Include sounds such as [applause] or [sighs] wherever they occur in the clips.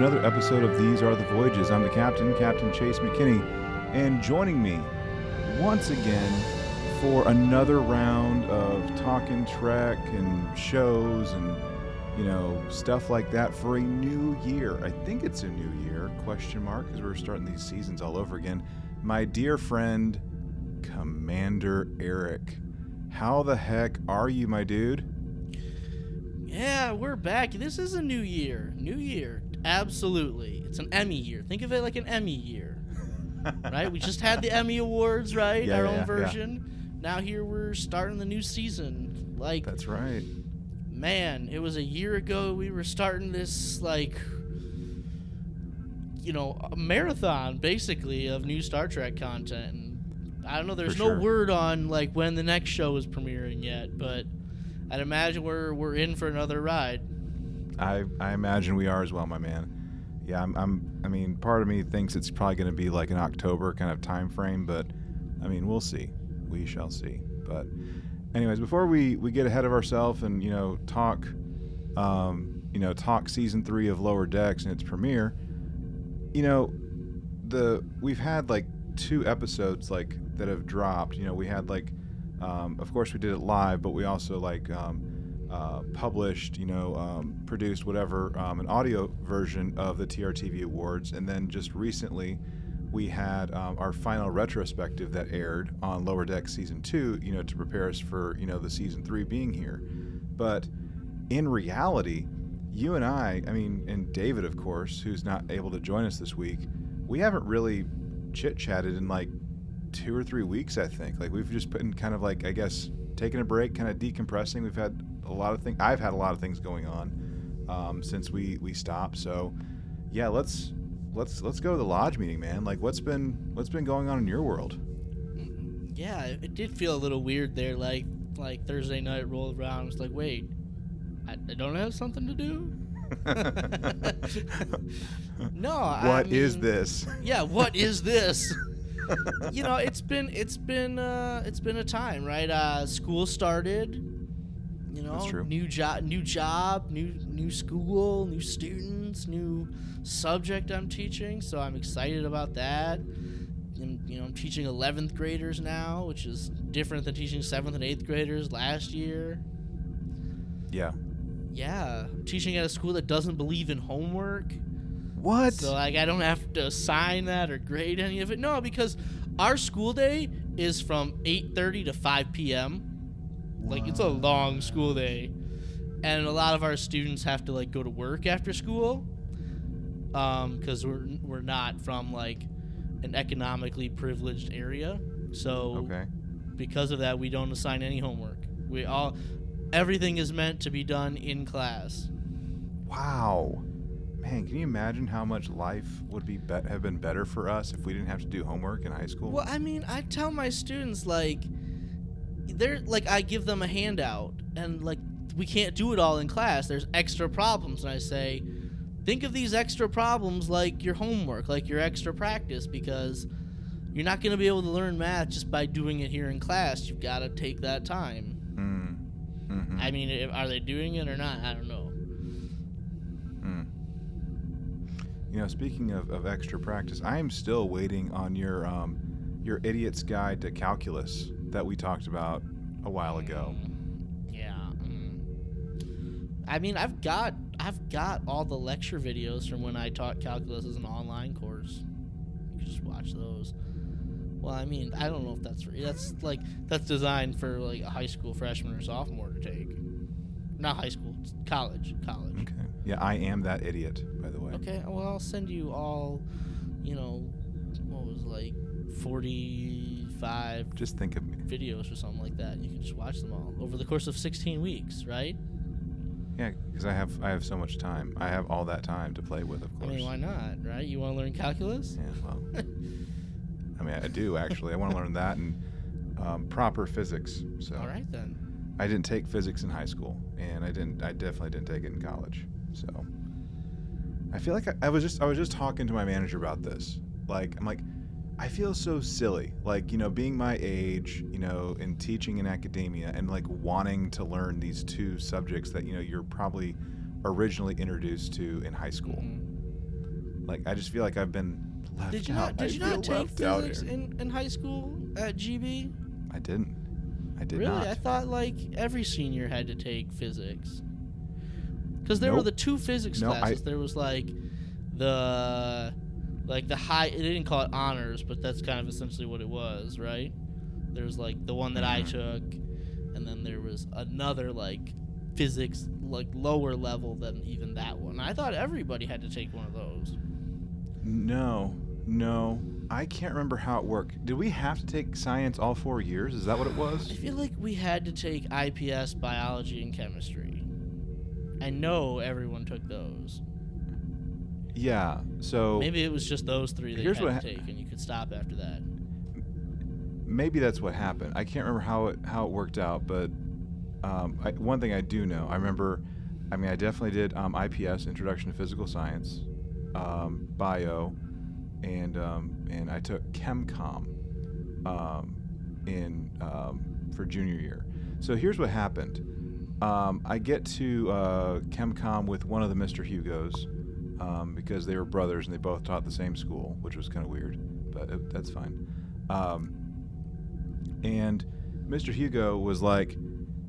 another episode of These Are the Voyages. I'm the captain, Captain Chase McKinney, and joining me once again for another round of talking Trek and shows and you know stuff like that for a new year. I think it's a new year? Question mark, because we're starting these seasons all over again. My dear friend, Commander Eric, how the heck are you, my dude? Yeah, we're back. This is a new year. New year. Absolutely. It's an Emmy year. Think of it like an Emmy year. [laughs] right? We just had the Emmy Awards, right? Yeah, Our yeah, own yeah. version. Now here we're starting the new season. Like That's right. man, it was a year ago we were starting this like you know, a marathon basically of new Star Trek content. And I don't know, there's For no sure. word on like when the next show is premiering yet, but I'd imagine we're we're in for another ride. I I imagine we are as well, my man. Yeah, I'm. I'm I mean, part of me thinks it's probably going to be like an October kind of time frame, but I mean, we'll see. We shall see. But, anyways, before we we get ahead of ourselves and you know talk, um, you know, talk season three of Lower Decks and its premiere, you know, the we've had like two episodes like that have dropped. You know, we had like, um, of course, we did it live, but we also like. Um, uh, published, you know, um, produced whatever, um, an audio version of the TRTV Awards. And then just recently, we had um, our final retrospective that aired on Lower Deck Season 2, you know, to prepare us for, you know, the Season 3 being here. But in reality, you and I, I mean, and David, of course, who's not able to join us this week, we haven't really chit chatted in like two or three weeks, I think. Like, we've just been kind of like, I guess, taking a break, kind of decompressing. We've had a lot of things. I've had a lot of things going on um, since we we stopped. So, yeah, let's let's let's go to the lodge meeting, man. Like, what's been what's been going on in your world? Yeah, it did feel a little weird there. Like like Thursday night rolled around. It's like, wait, I, I don't have something to do. [laughs] no, What I is this? Yeah, what is this? [laughs] you know, it's been it's been uh, it's been a time, right? Uh, school started. You know, That's true. new job, new job, new new school, new students, new subject I'm teaching. So I'm excited about that. And you know, I'm teaching 11th graders now, which is different than teaching 7th and 8th graders last year. Yeah. Yeah, I'm teaching at a school that doesn't believe in homework. What? So like I don't have to assign that or grade any of it. No, because our school day is from 8:30 to 5 p.m. Like it's a long school day. And a lot of our students have to like go to work after school. Um cuz we're we're not from like an economically privileged area. So okay. because of that we don't assign any homework. We all everything is meant to be done in class. Wow. Man, can you imagine how much life would be, be have been better for us if we didn't have to do homework in high school? Well, I mean, I tell my students like they're like I give them a handout and like we can't do it all in class. There's extra problems and I say think of these extra problems like your homework, like your extra practice because you're not going to be able to learn math just by doing it here in class. You've got to take that time. Mm. Mhm. I mean, are they doing it or not? I don't know. Mm. You know, speaking of, of extra practice, I am still waiting on your um, your idiot's guide to calculus that we talked about a while ago. Mm, Yeah. mm. I mean, I've got I've got all the lecture videos from when I taught calculus as an online course. You can just watch those. Well, I mean, I don't know if that's that's like that's designed for like a high school freshman or sophomore to take. Not high school, college, college. Okay. Yeah, I am that idiot, by the way. Okay, well, I'll send you all, you know, what was like 45 Just think of me. Videos or something like that. You can just watch them all over the course of 16 weeks, right? Yeah, because I have I have so much time. I have all that time to play with, of I course. mean, why not, right? You want to learn calculus? Yeah, well, [laughs] I mean, I do actually. I want to learn that and um, proper physics. So All right then. I didn't take physics in high school, and I didn't. I definitely didn't take it in college. So I feel like I, I was just I was just talking to my manager about this. Like I'm like, I feel so silly. Like you know, being my age, you know, and teaching in academia, and like wanting to learn these two subjects that you know you're probably originally introduced to in high school. Mhm. Like I just feel like I've been left Did you out. not? Did I you not take physics in, in high school at GB? I didn't. I did really? not. Really? I thought like every senior had to take physics. Because there were the two physics No, I- classes. There was like the like the high. They didn't call it honors, but that's kind of essentially what it was, right? There was like the one that I Mhm. took, and then there was another like physics like lower level than even that one. I thought everybody had to take one of those. No, no. I can't remember how it worked. Did we have to take science all four years? Is that what it was? I feel like we had to take IPS, biology, and chemistry. I know everyone took those. Yeah. So Maybe it was just those three that Here's you had what to ha- take, and you could stop after that. maybe that's what happened. I can't remember how it how it worked out, but um, I, one thing I do know, I remember. I mean, I definitely did um, IPS, Introduction to Physical Science, um, Bio, and um, and I took ChemCom um, in um, for junior year. So here's what happened. Um, I get to uh, ChemCom with one of the Mr. Hugos um, because they were brothers and they both taught the same school, which was kind of weird, but it, that's fine. Um, and Mr. Hugo was like,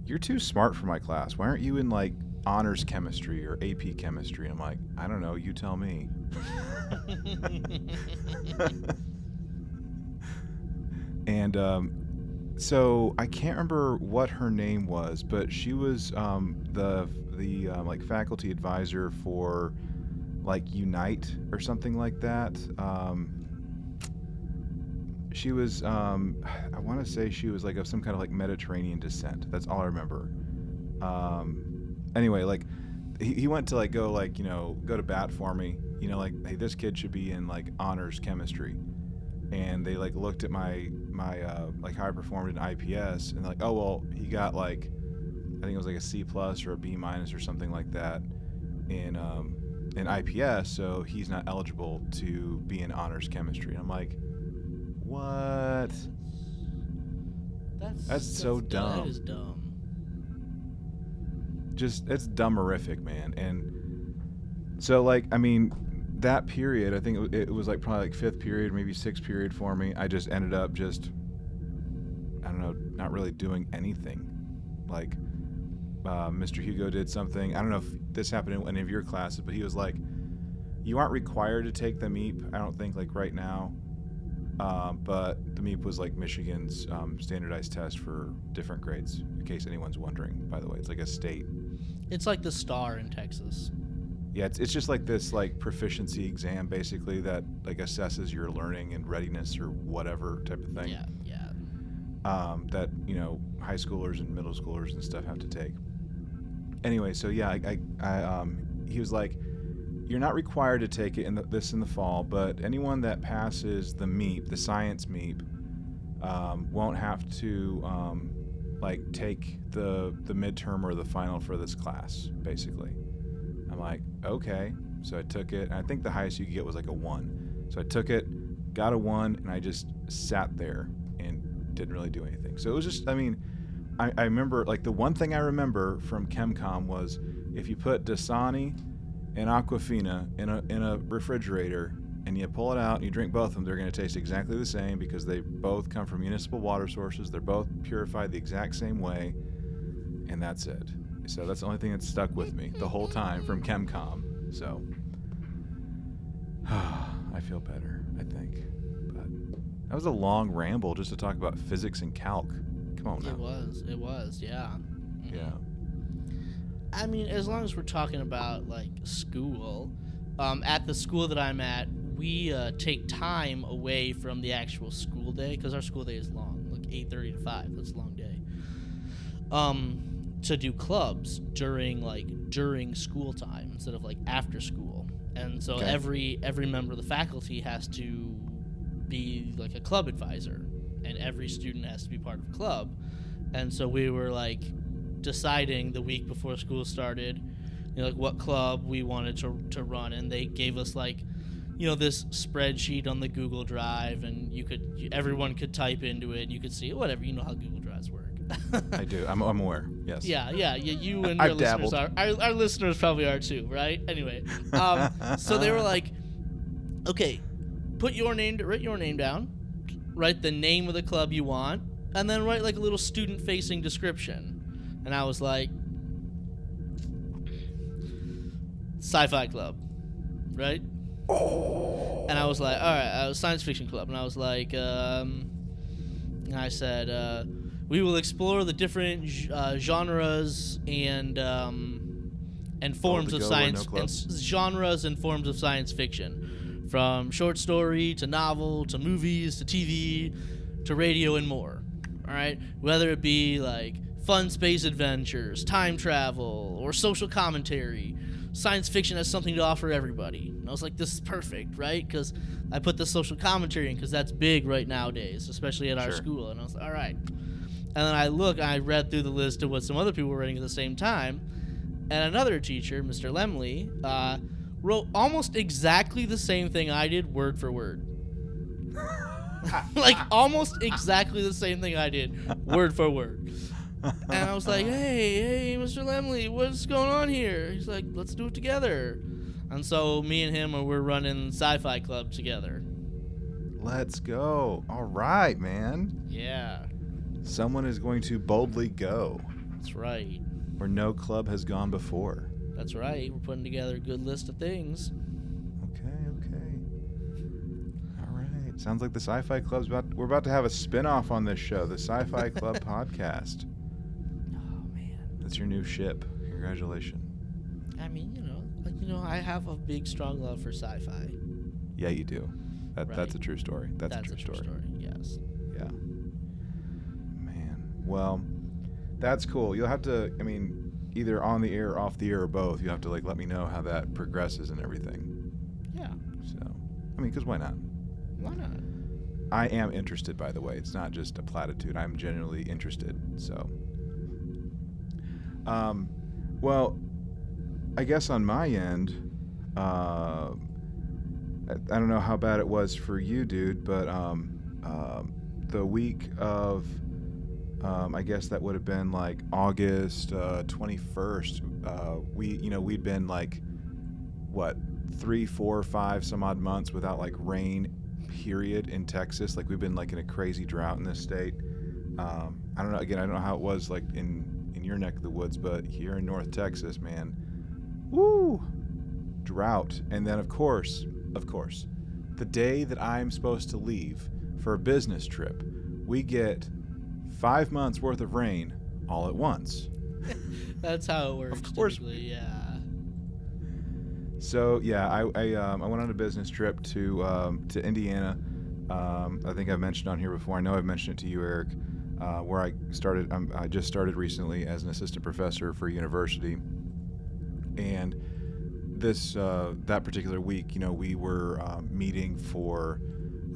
"You're too smart for my class. Why aren't you in like honors chemistry or AP chemistry?" And I'm like, "I don't know. You tell me." [laughs] and um, so I can't remember what her name was, but she was um, the the um, like faculty advisor for like Unite or something like that. Um, she was um, [sighs] I want to say she was like of some kind of like Mediterranean descent. That's all I remember. Um, anyway, like he, he went to like go like you know go to bat for me. You know like hey this kid should be in like honors chemistry and they like looked at my my uh, like how I performed in IPS and like oh well he got like I think it was like a C plus or a B minus or something like that in um, in IPS so he's not eligible to be in honors chemistry. And I'm like what? That's That's so dumb. That is dumb. just it's dumberific man. And so like I mean that period I think it, it was like probably like fifth period maybe sixth period for me. I just ended up just I don't know not really doing anything. Like uh, Mr. Hugo did something I don't know if this happened in any of your classes but he was like you aren't required to take the MEAP. I don't think like right now um, but the MEAP was like Michigan's um, standardized test for different grades in case anyone's wondering by the way it's like a state It's like the STAAR in Texas. yeah, it's, it's just like this like proficiency exam basically that like assesses your learning and readiness or whatever type of thing. Yeah, yeah. Um, that you know high schoolers and middle schoolers and stuff have to take. Anyway, so yeah, I, I, I um, he was like, you're not required to take it in the, this in the fall, but anyone that passes the MEAP, the science MEAP, um, won't have to um, like take the the midterm or the final for this class, basically. I'm like, okay. So I took it, and I think the highest you could get was like a one. So I took it, got a one, and I just sat there and didn't really do anything. So it was just, I mean, I, I remember, like, the one thing I remember from ChemCom was if you put Dasani and Aquafina in a, in a refrigerator and you pull it out and you drink both of them, they're going to taste exactly the same because they both come from municipal water sources. They're both purified the exact same way, and that's it. So that's the only thing that stuck with me the whole time from ChemCom. So [sighs] I feel better, I think. But that was a long ramble just to talk about physics and calc. Come on It was. It was. Yeah. Mhm. Yeah. I mean, as long as we're talking about like school, um, at the school that I'm at, we uh, take time away from the actual school day because our school day is long, like 8:30 to 5. That's a long day. Um, to do clubs during like during school time instead of like after school, and so Okay. every every member of the faculty has to be like a club advisor, and every student has to be part of a club, and so we were like deciding the week before school started, you know, like what club we wanted to to run, and they gave us like, you know, this spreadsheet on the Google Drive, and you could everyone could type into it, and you could see whatever you know how Google Drives work. [laughs] I do. I'm, I'm aware. Yes. Yeah, yeah, yeah. You and your listeners dabbled. are. Our, our listeners probably are too, right? Anyway, um, so they were [laughs] like, "Okay, put your name, write your name down, write the name of the club you want, and then write like a little student-facing description." And I was like, "Sci-fi club," right? And I was like, "All right, uh, science fiction club," and I was like, um, and I said. Uh, we will explore the different uh, genres and um, and forms of science no and s- genres and forms of science fiction, from short story to novel to movies to TV to radio and more. All right, whether it be like fun space adventures, time travel, or social commentary. Science fiction has something to offer everybody. And I was like, this is perfect, right? Because I put the social commentary in because that's big right nowadays, especially at our Sure. school. And I was like, all right. And then I look, I read through the list of what some other people were writing at the same time. And another teacher, Mr. Lemley, uh, wrote almost exactly the same thing I did, word for word. [laughs] like almost exactly the same thing I did, word for word. And I was like, [laughs] hey, hey, Mr. Lemley, what's going on here? He's like, let's do it together. And so me and him, uh, we're running Sci Fi Club together. Let's go. All right, man. Yeah, Someone is going to boldly go that's right. where no club has gone before. That's right. We're putting together a good list of things. Okay, okay. All right. Sounds like the Sci-Fi Club's about. We're about to have a spin-off on this show, the Sci-Fi Club [laughs] podcast. Oh man. That's your new ship. Congratulations. I mean, you know, like, you know, I have a big, strong love for sci-fi. Yeah, you do. That, That's Right. a true story. That's, a true story. Yes. Yeah. Man. Well, that's cool. You'll have to. I mean, either on the air, off the air, or both. You have to like let me know how that progresses and everything. Yeah. So, I mean, because why not? Why not? I am interested, by the way. It's not just a platitude. I'm genuinely interested. So, um, well, I guess on my end, uh, I, I don't know how bad it was for you, dude, but um, um, the week of, um, I guess that would have been like August uh, 21st. Uh, we, you know, we'd been like, what, three, four, five, some odd months without like rain period in Texas. Like we've been like in a crazy drought in this state. Um, I don't know. Again, I don't know how it was like in in your neck of the woods, but here in North Texas, man, woo, drought. And then of course, of course, the day that I'm supposed to leave for a business trip, we get five months worth of rain all at once. [laughs] That's how it works. Of course. Yeah. So yeah, I I, um, I went on a business trip to um, to Indiana. Um, I think I've mentioned on here before. I know I've mentioned it to you, Eric, uh, where I started. Um, I just started recently as an assistant professor for a university, and this uh, that particular week, you know, we were um, meeting for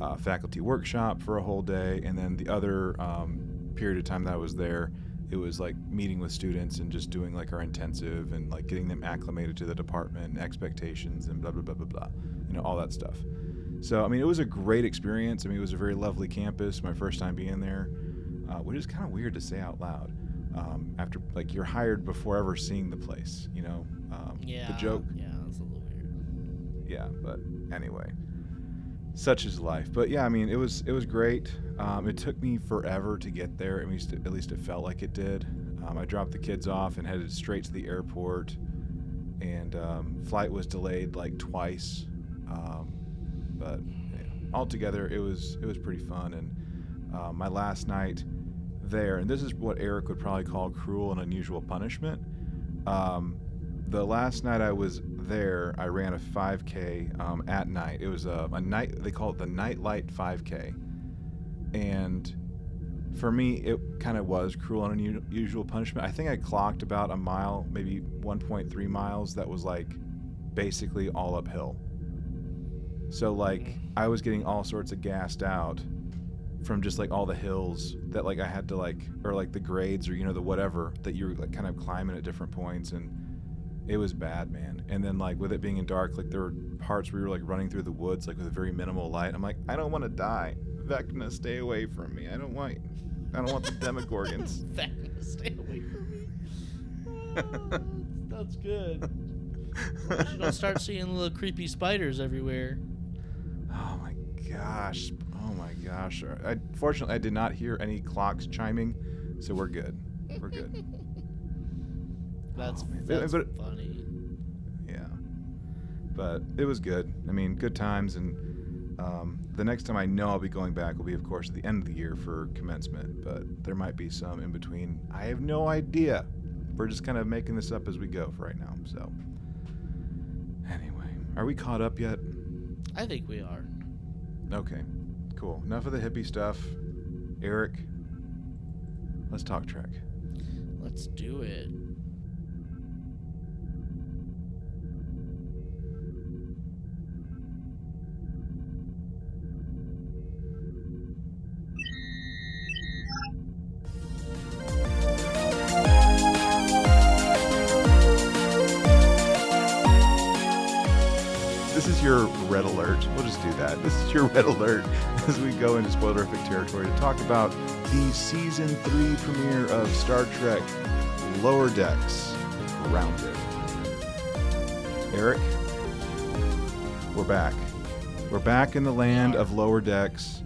uh, faculty workshop for a whole day, and then the other um, period of time that I was there, it was like meeting with students and just doing like our intensive and like getting them acclimated to the department and expectations and blah blah blah blah blah, you know, all that stuff. So I mean, it was a great experience. I mean, it was a very lovely campus. My first time being there, uh, which is kind of weird to say out loud. Um, after like you're hired before ever seeing the place, you know. Um, Yeah. The joke Yeah, that's a little weird. yeah but anyway such is life. But yeah i mean it was it was great. Um, it took me forever to get there at least at least it felt like it did. Um, i dropped the kids off and headed straight to the airport. And um, flight was delayed like twice. Um, but yeah, altogether it was it was pretty fun. And uh, my last night there and this is what eric would probably call cruel and unusual punishment. Um, the last night I was there, I ran a 5K um, at night. It was a, a night, they call it the Night Light 5K. And for me, it kind of was cruel and unusual punishment. I think I clocked about a mile, maybe 1.3 miles, that was like basically all uphill. So, like, I was getting all sorts of gassed out from just like all the hills that like I had to like or like the grades or you know the whatever that you're like kind of climbing at different points and it was bad man and then like with it being in dark like there were parts where you were like running through the woods like with a very minimal light I'm like I don't want to die Vecna stay away from me I don't want I don't want the Demogorgons. [laughs] Vecna, stay away from me. [laughs] That's good. [laughs] you don't start seeing little creepy spiders everywhere. Oh my gosh. Oh my gosh. I, fortunately, I did not hear any clocks chiming, so we're good. We're good. That's, Oh, that's But- funny. Yeah. But it was good. I mean, good times. And um, the next time I know I'll be going back will be, of course, at the end of the year for commencement. But there might be some in between. I have no idea. We're just kind of making this up as we go for right now. So, anyway, are we caught up yet? I think we are. Okay, cool. Enough of the hippie stuff. Eric, let's talk Trek. Let's do it. Alert [laughs] as we go into spoilerific territory to talk about the season three premiere of Star Trek Lower Decks Grounded. Eric, we're back. We're back in the land of Lower Decks.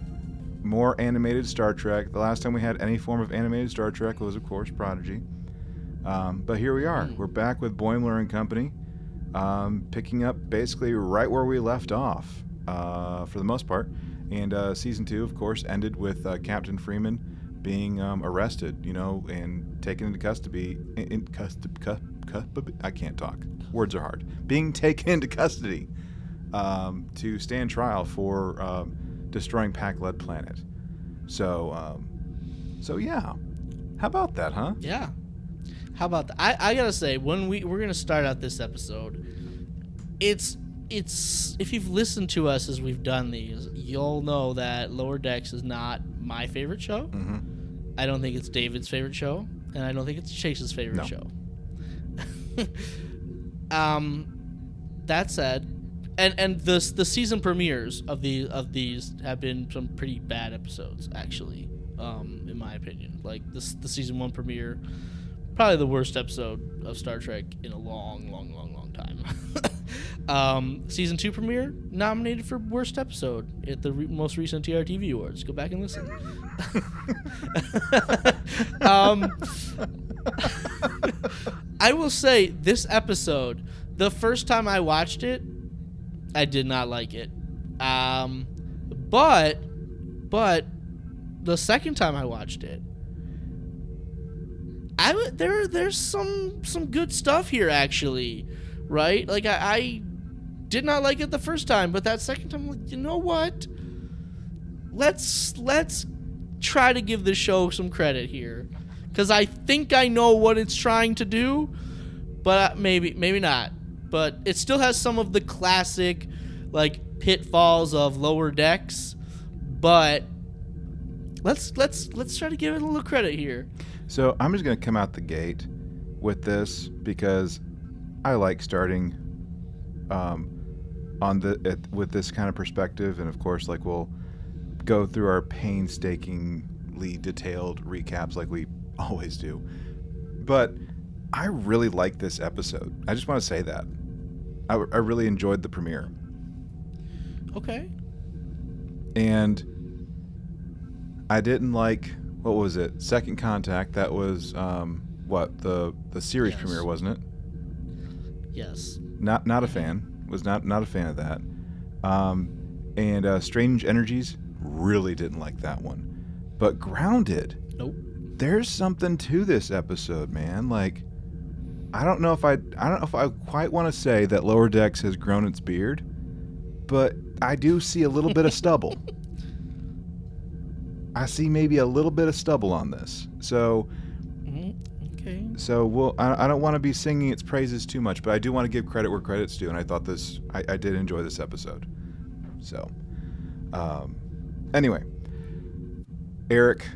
More animated Star Trek. The last time we had any form of animated Star Trek was, of course, Prodigy. Um, but here we are. Mm. We're back with Boimler and Company, um, picking up basically right where we left off uh, for the most part. And uh, season two, of course, ended with uh, Captain Freeman being um, arrested, you know, and taken into custody. In, custody, cu, cu, I can't talk. Words are hard. Being [laughs] taken into custody um, to stand trial for um, destroying Pakled Planet. So, um, so yeah. How about that, huh? Yeah. How about that? I, I gotta say, when we we're gonna start out this episode, it's it's if you've listened to us as we've done these, you'll know that Lower Decks is not my favorite show. Mm-hmm. I don't think it's David's favorite show, and I don't think it's Chase's favorite No. show. [laughs] um, that said, and and the the season premieres of the of these have been some pretty bad episodes, actually. Um, in my opinion, like this the season one premiere, probably the worst episode of Star Trek in a long, long, long, long time. [laughs] um, season two premiere nominated for worst episode at the re- most recent TRTV awards. Go back and listen. [laughs] um, [laughs] I will say this episode, the first time I watched it, I did not like it. Um, but, but the second time I watched it, I w- there there's some some good stuff here actually, right? Like I, I did not like it the first time, but that second time, I'm like, you know what? Let's let's try to give the show some credit here, because I think I know what it's trying to do, but uh, maybe maybe not. But it still has some of the classic, like pitfalls of lower decks, but let's let's let's try to give it a little credit here. So I'm just gonna come out the gate with this because I like starting um, on the at, with this kind of perspective, and of course, like we'll go through our painstakingly detailed recaps like we [laughs] always do. But I really like this episode. I just want to say that I, I really enjoyed the premiere, Okay. and I didn't like what was it? Second Contact. That was um, what the the series Yes. premiere, wasn't it? Yes. Not not a fan. Was not not a fan of that. Um, and uh, Strange Energies really didn't like that one. But Grounded, Nope. there's something to this episode, man. Like, I don't know if I I don't know if I quite want to say that Lower Decks has grown its beard, but I do see a little bit of stubble. [laughs] I see maybe a little bit of stubble on this. So. So we'll, I, I don't want to be singing its praises too much, but I do want to give credit where credit's due, and I thought this, I, I did enjoy this episode. So, um, anyway, Eric,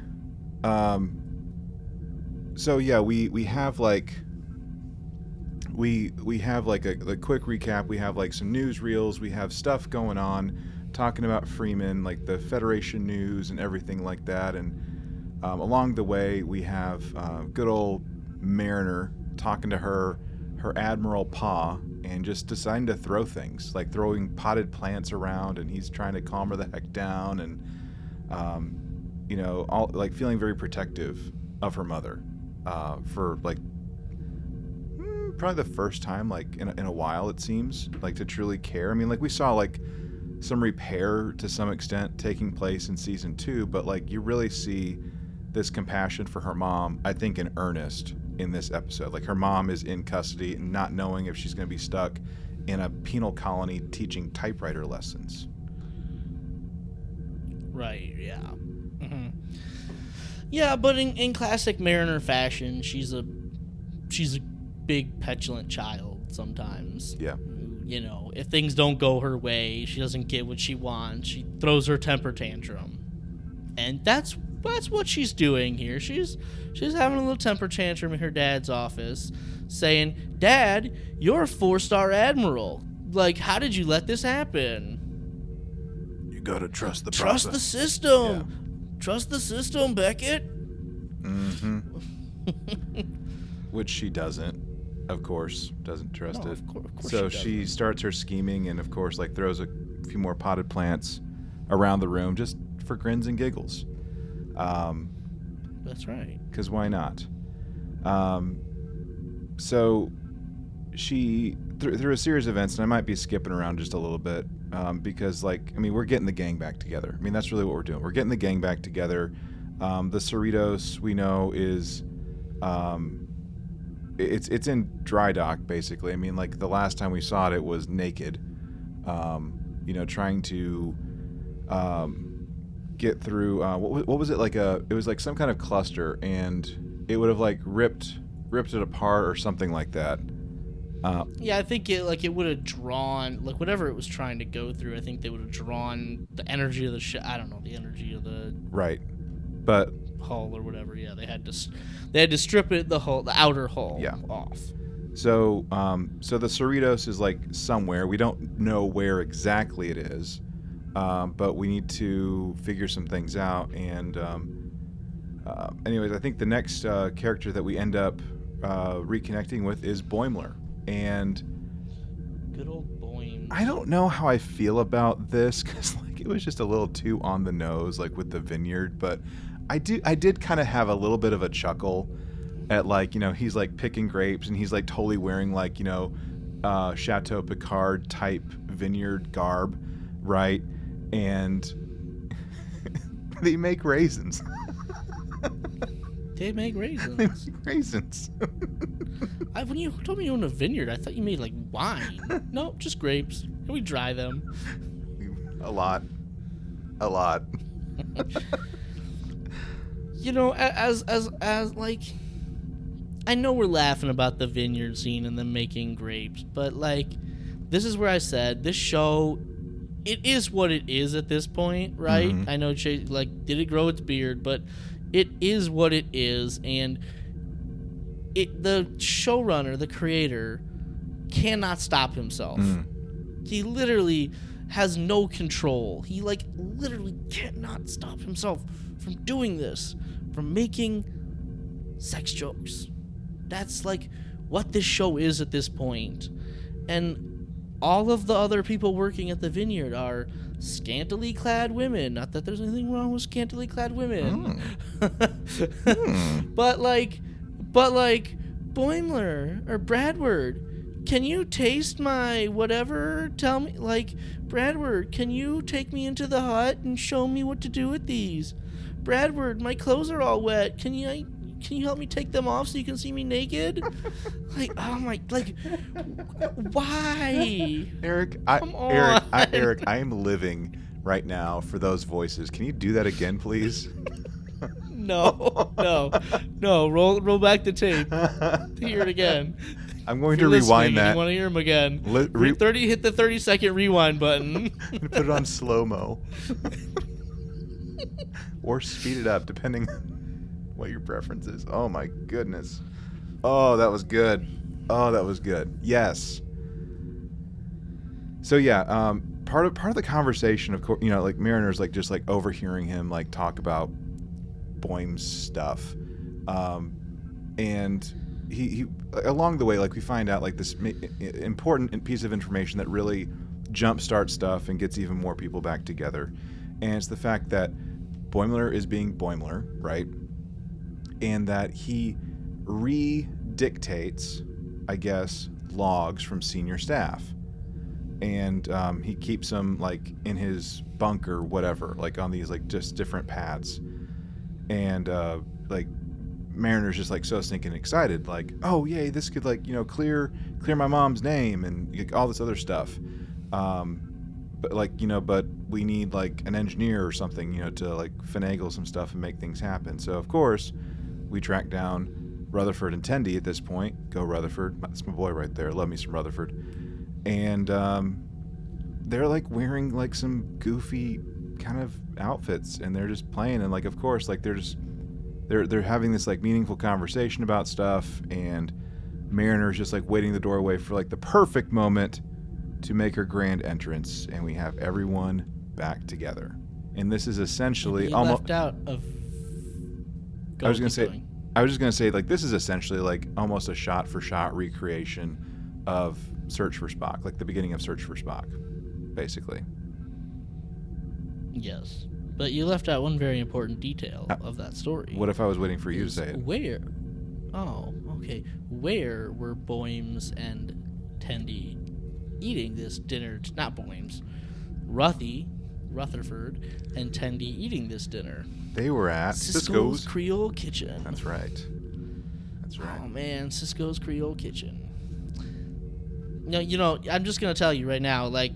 um, so yeah, we we have like we we have like a, a quick recap. We have like some news reels. We have stuff going on, talking about Freeman, like the Federation news and everything like that, and Um, along the way, we have uh, good old Mariner talking to her, her Admiral Pa, and just deciding to throw things, like throwing potted plants around, and he's trying to calm her the heck down, and um, you know, all like feeling very protective of her mother uh, for like mm, probably the first time like in a, in a while it seems like to truly care. I mean, like we saw like some repair to some extent taking place in season two, but like you really see this compassion for her mom, I think, in earnest in this episode. Like her mom is in custody not knowing if she's going to be stuck in a penal colony teaching typewriter lessons. Right, yeah. hmm Yeah, but in, in classic Mariner fashion, she's a she's a big petulant child sometimes. Yeah. You know, if things don't go her way, she doesn't get what she wants, she throws her temper tantrum. And that's that's what she's doing here. She's she's having a little temper tantrum in her dad's office, saying, "Dad, you're a four-star admiral. Like, how did you let this happen?" You gotta trust the Trust the system. Trust the system, Beckett. hmm [laughs] Which she doesn't, of course, doesn't trust No, it. of cour- of course so she she starts her scheming, and of course, like throws a few more potted plants around the room just for grins and giggles. Um, That's right. because why not? Um, so she through, through a series of events, and I might be skipping around just a little bit um, because, like, I mean, we're getting the gang back together. I mean, that's really what we're doing. We're getting the gang back together. Um, the Cerritos we know is um, it's it's in dry dock basically. I mean, like the last time we saw it, it was naked. Um, you know, trying to um, get through. Uh, what, what was it like? A it was like some kind of cluster, and it would have like ripped ripped it apart or something like that. Uh, Yeah, I think it like it would have drawn like whatever it was trying to go through. I think they would have drawn the energy of the ship. I don't know the energy of the right, but hull or whatever. Yeah, they had to they had to strip it the hull the outer hull Yeah. off. So, um, so the Cerritos is like somewhere. We don't know where exactly it is, um, but we need to figure some things out. And, um, uh, anyways, I think the next uh, character that we end up uh, reconnecting with is Boimler. And Good old Boeing. I don't know how I feel about this [laughs] because like it was just a little too on the nose, like with the vineyard. But I do, I did kind of have a little bit of a chuckle at like you know he's like picking grapes and he's like totally wearing like you know uh, Chateau Picard type vineyard garb, right? And [laughs] they make raisins. They make [laughs] they raisins. make raisins. I, when you told me you owned a vineyard, I thought you made like wine. [laughs] no, just grapes. And we dry them. a lot, a lot. you know, as as as like I know we're laughing about the vineyard scene and them making grapes, but like this is where I said this show it is what it is at this point, right? Mhm. I know Chase like did it grow its beard, but it is what it is and it the showrunner, the creator cannot stop himself. Mm. He literally has no control. He like literally cannot stop himself from doing this, from making sex jokes. That's like what this show is at this point. And all of the other people working at the vineyard are scantily clad women. Not that there's anything wrong with scantily clad women. Hmm. [laughs] but like but like Boimler or Bradward, can you taste my whatever? Tell me like Bradward, can you take me into the hut and show me what to do with these? Bradward, my clothes are all wet. Can you can you help me take them off so you can see me naked? [laughs] like oh my like why? Eric, I, Come Eric, I. Eric, I am living right now for those voices. Can you do that again, please? [laughs] No, no, no. Roll roll back the tape. [laughs] Hear it again. I'm going If to you're listening rewind that. You want to hear them again? Li- Re- re- thirty. Hit the thirty second rewind button. and put it on slow mo, or speed it up, depending on what your preference is. Oh my goodness! Oh, that was good. Oh, that was good. Yes. So yeah, um, part of part of the conversation, of course, you know, like Mariner's like just like overhearing him like talk about Boim's stuff, um, and he, he along the way, like we find out like this important piece of information that really jumpstarts stuff and gets even more people back together, and it's the fact that Boimler is being Boimler, right? And that he re-dictates, I guess, logs from senior staff, and um, he keeps them like in his bunker, whatever, like on these like just different pads, and uh, like Mariner's just like so stinking excited, like, oh yay, this could like you know clear clear my mom's name and like, all this other stuff. Um, but like you know, but we need like an engineer or something, you know, to like finagle some stuff and make things happen. So of course, we track down Rutherford and Tendi at this point. Go Rutherford, that's my boy right there. Love me some Rutherford. And um, they're like wearing like some goofy kind of outfits, and they're just playing. And like, of course, like they're just they're they're having this like meaningful conversation about stuff, and Mariner's just like waiting the doorway for like the perfect moment to make her grand entrance, and we have everyone back together. And this is essentially almost. left out of. I was gonna say, going. I was just gonna say, like this is essentially like almost a shot-for-shot recreation of Search for Spock, like the beginning of Search for Spock, basically. Yes, but you left out one very important detail Uh, of that story. What if I was waiting for you to say it? Where? Oh, okay. Where were Boims and Tendi eating this dinner? t- Not Boims. Ruthy, Rutherford, and Tendi eating this dinner. They were at Sisko's Sisko's. Creole Kitchen. That's right. That's right. Oh man, Sisko's Creole Kitchen. No, you know, I'm just gonna tell you right now, like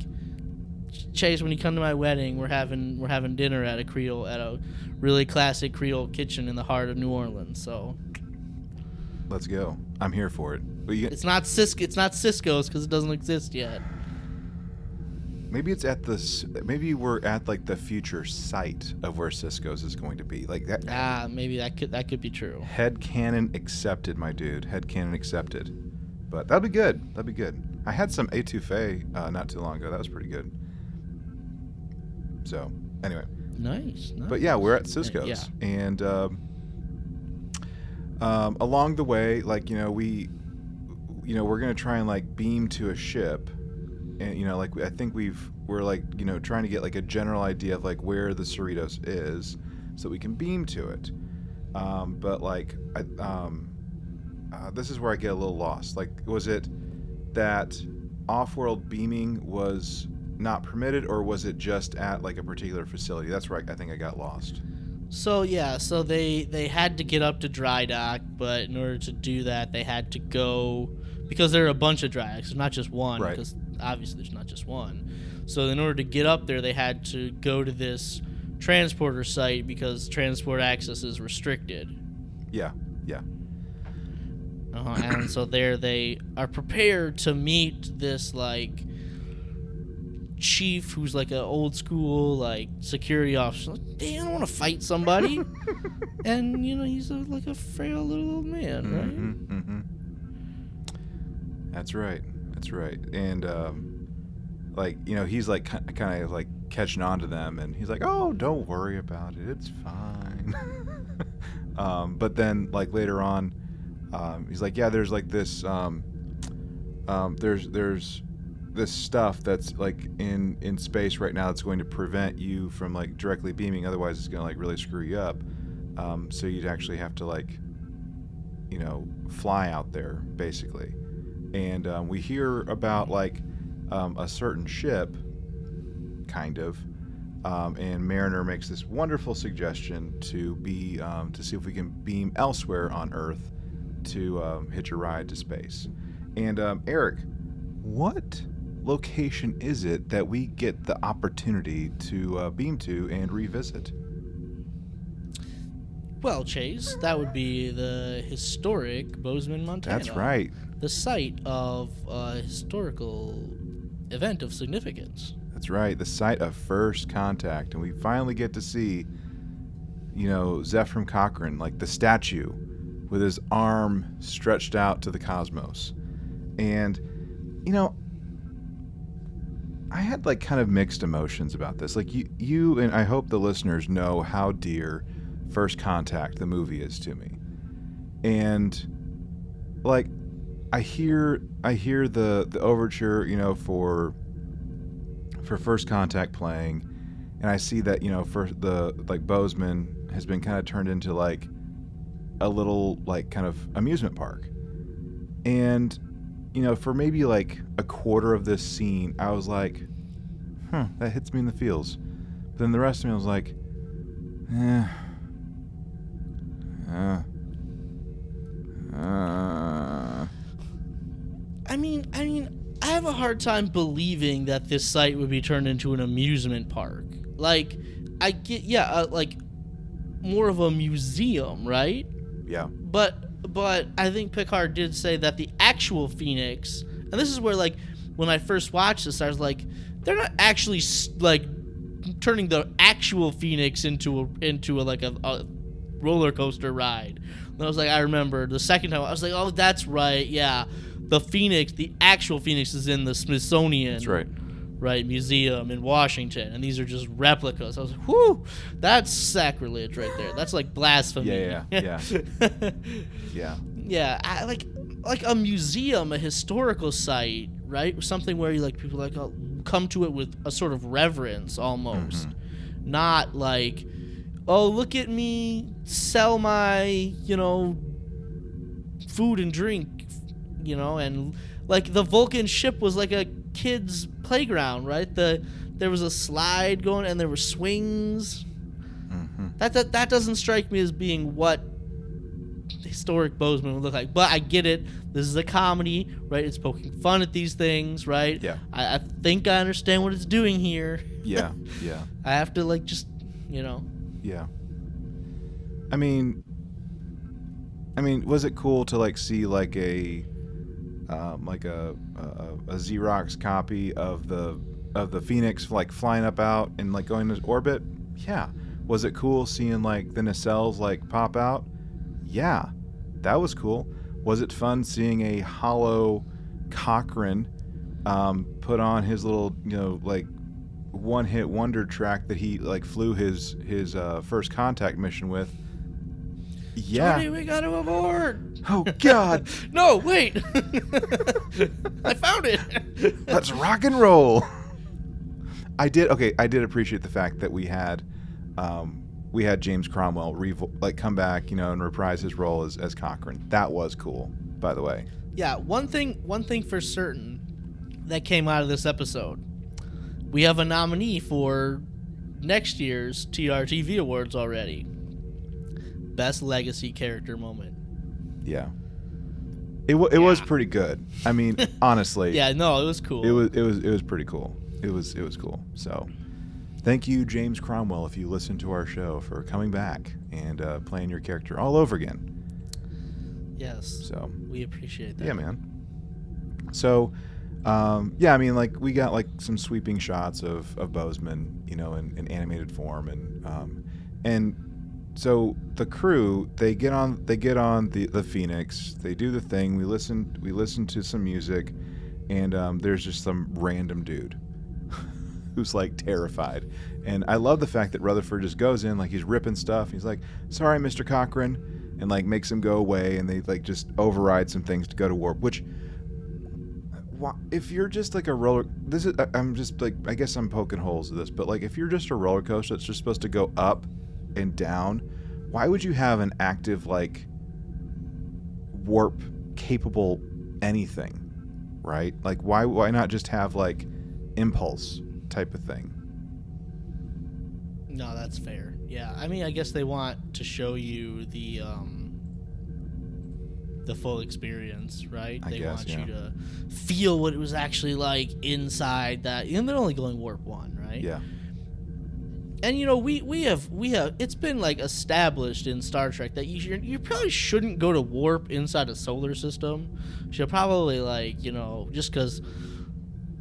Chase, when you come to my wedding, we're having we're having dinner at a Creole at a really classic Creole kitchen in the heart of New Orleans. So Let's go. I'm here for it. You, it's not Sisko, it's not Sisko's because it doesn't exist yet. Maybe it's at this. Maybe we're at like the future site of where Sisko's is going to be. Like that. Ah, maybe that could that could be true. Head canon accepted, my dude. Head canon accepted. But that'd be good. That'd be good. I had some etouffee uh, not too long ago. That was pretty good. So anyway, Nice. nice. but yeah, we're at Sisko's, Yeah. and um, um, along the way, like you know, we, you know, we're gonna try and like beam to a ship, and you know, like I think we've we're like you know trying to get like a general idea of like where the Cerritos is, so we can beam to it. Um, but like, I, um, uh, this is where I get a little lost. Like, was it that off-world beaming was not permitted, or was it just at like a particular facility? That's where I, I think I got lost. So yeah, so they they had to get up to dry dock, but in order to do that, they had to go because there are a bunch of dry docks, not just one. Right. Obviously there's not just one. So in order to get up there, they had to go to this transporter site because transport access is restricted. Yeah, yeah, Uh-huh. and so there they are prepared to meet this like chief who's like an old school like security officer. Like, Damn, I don't want to fight somebody. [laughs] and you know he's a, like a frail little old man, right? hmm hmm That's right. That's right. And um, like you know, he's like kind of like catching on to them, and he's like, "Oh, don't worry about it. It's fine." [laughs] um, but then like later on, um, he's like, "Yeah, there's like this. Um, um, there's there's this stuff that's like in in space right now that's going to prevent you from like directly beaming. Otherwise, it's gonna like really screw you up. Um, so you'd actually have to like you know, fly out there basically. And um, we hear about like um, a certain ship, kind of. Um, and Mariner makes this wonderful suggestion to be um, to see if we can beam elsewhere on Earth to um, hitch a ride to space. And um, Eric, what location is it that we get the opportunity to uh, beam to and revisit? Well, Chase, that would be the historic Bozeman, Montana. That's right. The site of a historical event of significance. That's right, the site of first contact, and we finally get to see, you know, Zefram Cochrane, like the statue, with his arm stretched out to the cosmos, and, you know, I had like kind of mixed emotions about this. Like you, you, and I hope the listeners know how dear First Contact, the movie, is to me. And like I hear I hear the the overture, you know, for for First Contact playing, and I see that you know for the like Bozeman has been kind of turned into like a little like kind of amusement park, and you know for maybe like a quarter of this scene, I was like, huh, that hits me in the feels. But then the rest of me was like, eh. Uh, uh, I mean, I mean, I have a hard time believing that this site would be turned into an amusement park. Like, I get, yeah, uh, like more of a museum, right? yeah. But, but I think Picard did say that the actual Phoenix, and this is where like when I first watched this, I was like, they're not actually like turning the actual Phoenix into a into a like a, a roller coaster ride. And I was like, I remember the second time I was like, oh, that's right, yeah. The Phoenix, the actual Phoenix, is in the Smithsonian, That's right. right museum in Washington, and these are just replicas. I was like, whoo, that's sacrilege right there. That's like blasphemy. Yeah, yeah, yeah, [laughs] Yeah. yeah. I, like like a museum, a historical site, right? Something where you like people like uh, come to it with a sort of reverence almost, not like, oh look at me sell my you know food and drink, you know, and like the Vulcan ship was like a kid's playground, right? The there was a slide going and there were swings. hmm That, that that doesn't strike me as being what historic Bozeman would look like. But I get it. This is a comedy, right? It's poking fun at these things, right? Yeah. I, I think I understand what it's doing here. Yeah. [laughs] Yeah. I have to like just, you know. Yeah. I mean, I mean, was it cool to like see like a, um, like a, a a Xerox copy of the of the Phoenix like flying up out and like going to orbit? Yeah. Was it cool seeing like the nacelles like pop out? Yeah, that was cool. Was it fun seeing a hollow Cochrane um, put on his little you know like one hit wonder track that he like flew his his uh, first contact mission with. Yeah. Tony, we got to abort. Oh God. [laughs] no, wait. [laughs] I found it. Let's rock and roll. I did okay. I did appreciate the fact that we had, um, we had James Cromwell revo- like come back, you know, and reprise his role as as Cochrane. That was cool, by the way. Yeah, one thing one thing for certain that came out of this episode. We have a nominee for next year's TRTV awards already. Best legacy character moment. Yeah. It w- it was pretty good. I mean, [laughs] honestly. Yeah, no, it was cool. It was it was it was pretty cool. It was it was cool. So, thank you, James Cromwell, if you listen to our show, for coming back and uh, playing your character all over again. yes. So, We appreciate that. yeah, man. So, um, yeah, I mean, like we got like some sweeping shots of of Bozeman, you know, in, in animated form, and um, and so the crew they get on they get on the the Phoenix, they do the thing. We listen we listen to some music, and um, there's just some random dude [laughs] who's like terrified. And I love the fact that Rutherford just goes in like he's ripping stuff. He's like, "Sorry, Mr. Cochrane," and like makes him go away. And they like just override some things to go to warp. Which, if you're just like a roller, this is I'm just like I guess I'm poking holes at this, but like if you're just a roller coaster that's just supposed to go up and down, why would you have an active like warp capable anything, right? Like why why not just have like impulse type of thing? No, that's fair. Yeah, I mean, I guess they want to show you the um, the full experience, right? I they guess, want yeah. you to feel what it was actually like inside that. And they're only going warp one, right? Yeah. And you know, we we have we have it's been like established in Star Trek that you you probably shouldn't go to warp inside a solar system. You should probably like you know just because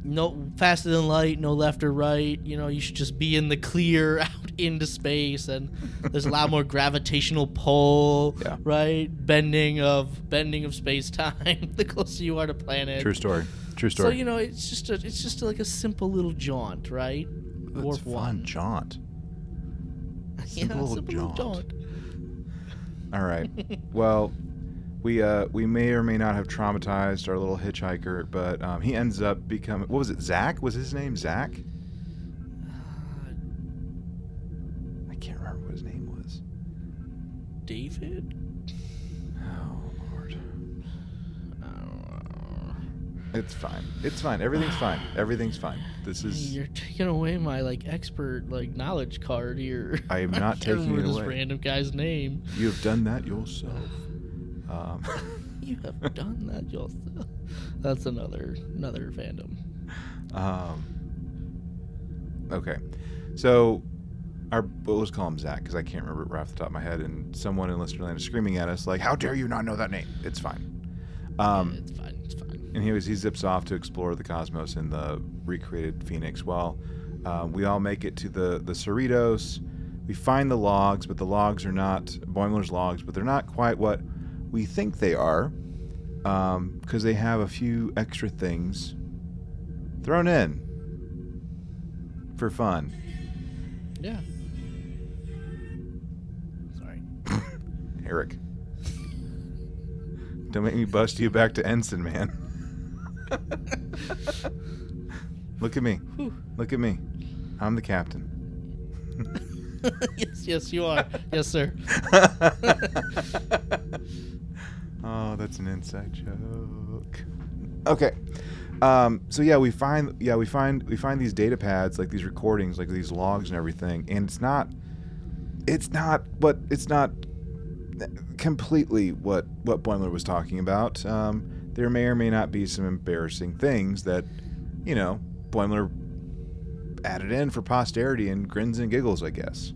no faster than light, no left or right. You know, you should just be in the clear [laughs] out into space, and there's a lot more gravitational pull, Yeah. right? Bending of bending of space time. [laughs] the closer you are to planet. True story. True story. So you know, it's just a, it's just like a simple little jaunt, right? Warp fun one. jaunt. [laughs] Yeah, Simple little simple jaunt. jaunt. [laughs] All right. well, we uh we may or may not have traumatized our little hitchhiker, but um, he ends up becoming what was it? Zach was his name? Zach? I can't remember what his name was. David? It's fine. It's fine. Everything's fine. Everything's fine. This is. You're taking away my like expert like knowledge card here. I am [laughs] not taking it this random guy's name. You have done that yourself. Um, [laughs] You have [laughs] done that yourself. That's another another fandom. um, okay. So, our we'll just call him Zach because I can't remember it right off the top of my head. And someone in Listerland is screaming at us like, "How dare you not know that name?" It's fine. Um, it's fine. It's fine. And he was he zips off to explore the cosmos in the recreated Phoenix. Well, uh, we all make it to the the Cerritos. We find the logs, but the logs are not Boimler's logs, but they're not quite what we think they are, because they have a few extra things thrown in for fun. Yeah. Sorry. [laughs] Eric, don't make me bust you back to ensign, man. [laughs] Look at me. Whew. Look at me. I'm the captain. [laughs] yes, yes, you are. yes, sir. [laughs] oh, that's an inside joke. Okay. Um, so yeah, we find yeah we find we find these data pads like these recordings like these logs and everything, and it's not it's not what it's not completely what what Boimler was talking about. Um, there may or may not be some embarrassing things that you know Boimler added in for posterity and grins and giggles, I guess.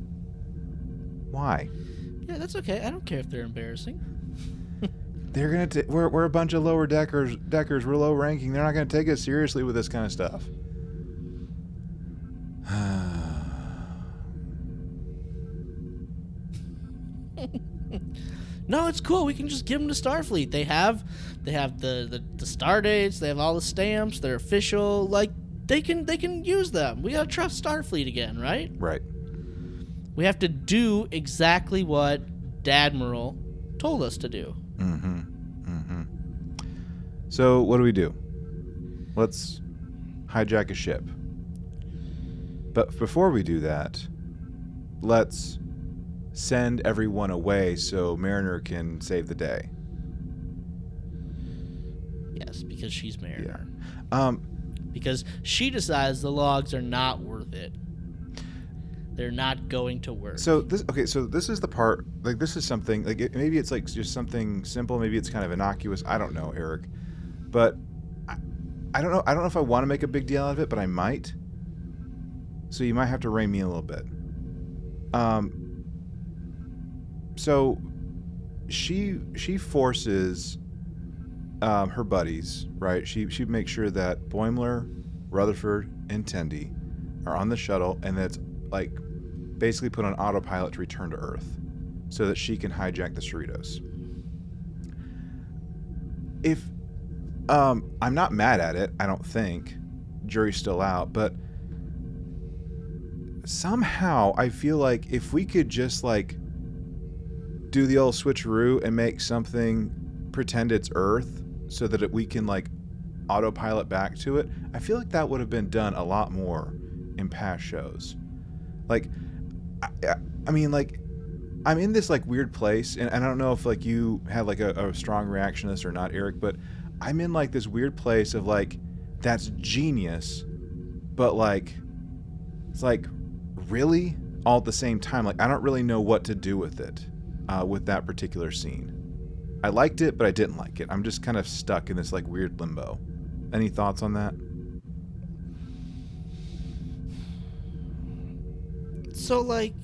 Why? Yeah, that's okay. I don't care if they're embarrassing. [laughs] They're gonna. T- we're we're a bunch of lower deckers. Deckers. We're low ranking. They're not gonna take us seriously with this kind of stuff. [sighs] No, it's cool. We can just give them to Starfleet. They have, they have the, the the star dates. They have all the stamps. They're official. Like they can they can use them. We gotta trust Starfleet again, right? right. We have to do exactly what Dadmiral told us to do. Mm-hmm. Mm-hmm. So what do we do? Let's hijack a ship. But before we do that, let's send everyone away so Mariner can save the day. Yes, because she's Mariner. Um, Because she decides the logs are not worth it. They're not going to work. So this okay, so this is the part like this is something like it, maybe it's like just something simple, maybe it's kind of innocuous. I don't know, Eric, but I, I don't know. I don't know if I want to make a big deal out of it, but I might. So you might have to rein me a little bit. Um. So she she forces um, her buddies right. She she makes sure that Boimler, Rutherford, and Tendi are on the shuttle, and that's like basically put on autopilot to return to Earth so that she can hijack the Cerritos. If um, I'm not mad at it, I don't think. Jury's still out, but somehow I feel like if we could just like do the old switcheroo and make something pretend it's Earth so that it, we can like autopilot back to it, I feel like that would have been done a lot more in past shows. Like, I, I- mean, like, I'm in this like weird place, and, and I don't know if like you had like a, a strong reaction to this or not, Eric, but I'm in like this weird place of like, that's genius, but like, it's like, really? All at the same time, like, I don't really know what to do with it, uh, with that particular scene. I liked it, but I didn't like it. I'm just kind of stuck in this like weird limbo. Any thoughts on that? So like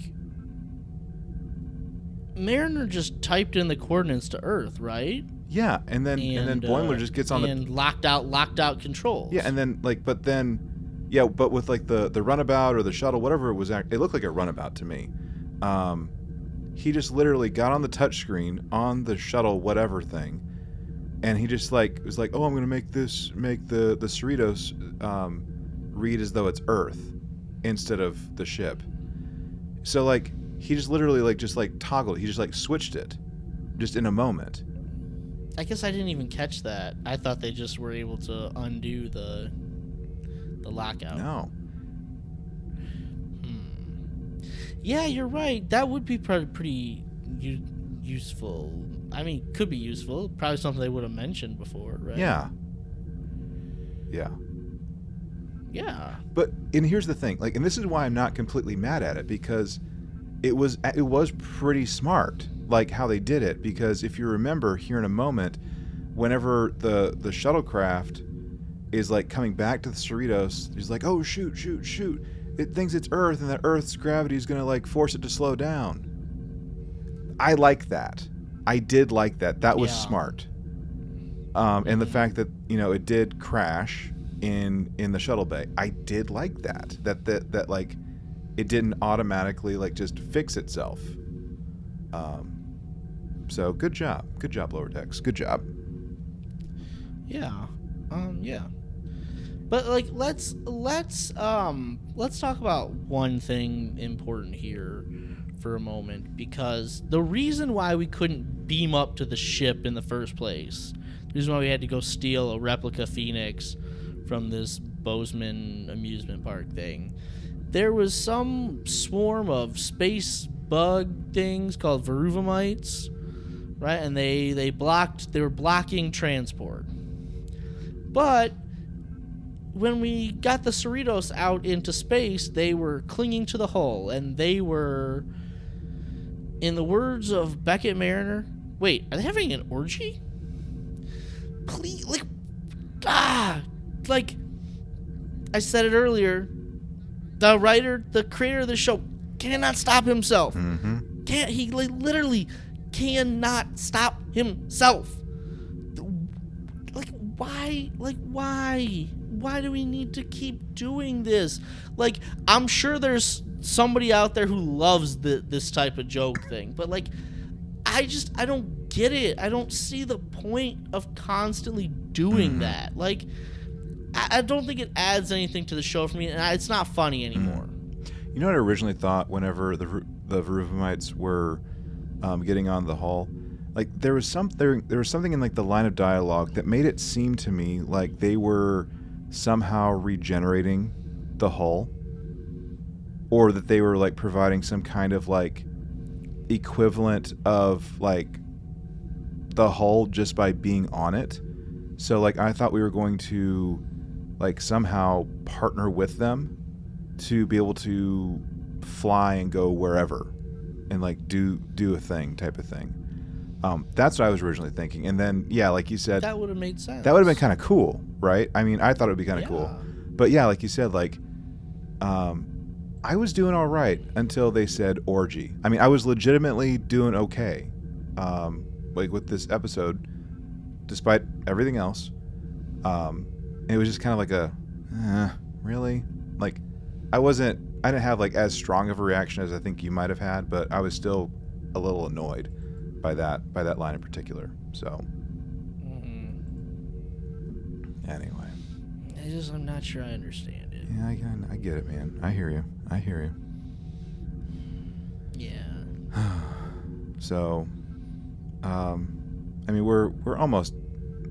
Mariner just typed in the coordinates to Earth, right? Yeah, and then and, then Boimler uh, just gets on the and locked out locked out controls. Yeah, and then like, but then, yeah, but with like the the runabout or the shuttle, whatever it was, act- it looked like a runabout to me. Um, he just literally got on the touchscreen on the shuttle, whatever thing, and he just like was like, "Oh, I'm gonna make this make the the Cerritos um, read as though it's Earth instead of the ship." So like he just literally like just like toggled. He just like switched it, just in a moment. I guess I didn't even catch that. I thought they just were able to undo the the lockout. No. Yeah, you're right. That would be pretty, pretty u- useful. I mean, could be useful. Probably something they would have mentioned before, right? Yeah. Yeah. Yeah. But and here's the thing, like, and this is why I'm not completely mad at it because it was it was pretty smart, like how they did it. Because if you remember, here in a moment, whenever the the shuttlecraft is like coming back to the Cerritos, he's like, "Oh shoot, shoot, shoot!" It thinks it's Earth, and that Earth's gravity is gonna like force it to slow down. I like that. I did like that. That was Yeah. smart. Um, and the fact that you know it did crash in in the shuttle bay, I did like that. That that that like it didn't automatically like just fix itself. Um, so good job, good job, lower decks, good job. Yeah. Um yeah. But like let's let's um let's talk about one thing important here for a moment because the reason why we couldn't beam up to the ship in the first place, the reason why we had to go steal a replica Phoenix from this Bozeman amusement park thing, there was some swarm of space bug things called Veruvamites, right? And they they blocked they were blocking transport. But when we got the Cerritos out into space, they were clinging to the hull, and they were, in the words of Beckett Mariner, wait, are they having an orgy? Please, like, ah, like, I said it earlier. The writer, the creator of the show, cannot stop himself. Mm-hmm. Can't he? Like, literally, cannot stop himself. Like, why? Like, why? Why do we need to keep doing this? Like, I'm sure there's somebody out there who loves the, this type of joke thing, but like, I just I don't get it. I don't see the point of constantly doing Mhm. that. Like, I, I don't think it adds anything to the show for me, and I, it's not funny anymore. You know what I originally thought whenever the the Veruvamites were um, getting on the hull, like there was some there, there was something in like the line of dialogue that made it seem to me like they were somehow regenerating the hull, or that they were like providing some kind of like equivalent of like the hull just by being on it. So like I thought we were going to like somehow partner with them to be able to fly and go wherever and like do do a thing type of thing. Um, that's what I was originally thinking. And then yeah, like you said, that, would have made sense. That would have been kind of cool, right? I mean, I thought it would be kind of cool. But yeah, like you said, like um, I was doing all right until they said orgy. I mean, I was legitimately doing okay, um, like with this episode, despite everything else. Um, it was just kind of like a, eh, really, like I wasn't. I didn't have like as strong of a reaction as I think you might have had, but I was still a little annoyed by that by that line in particular. So Mhm. anyway, I just I'm not sure I understand it. yeah, I, I get it, man. I hear you. I hear you. Yeah. [sighs] So, um, I mean, we're we're almost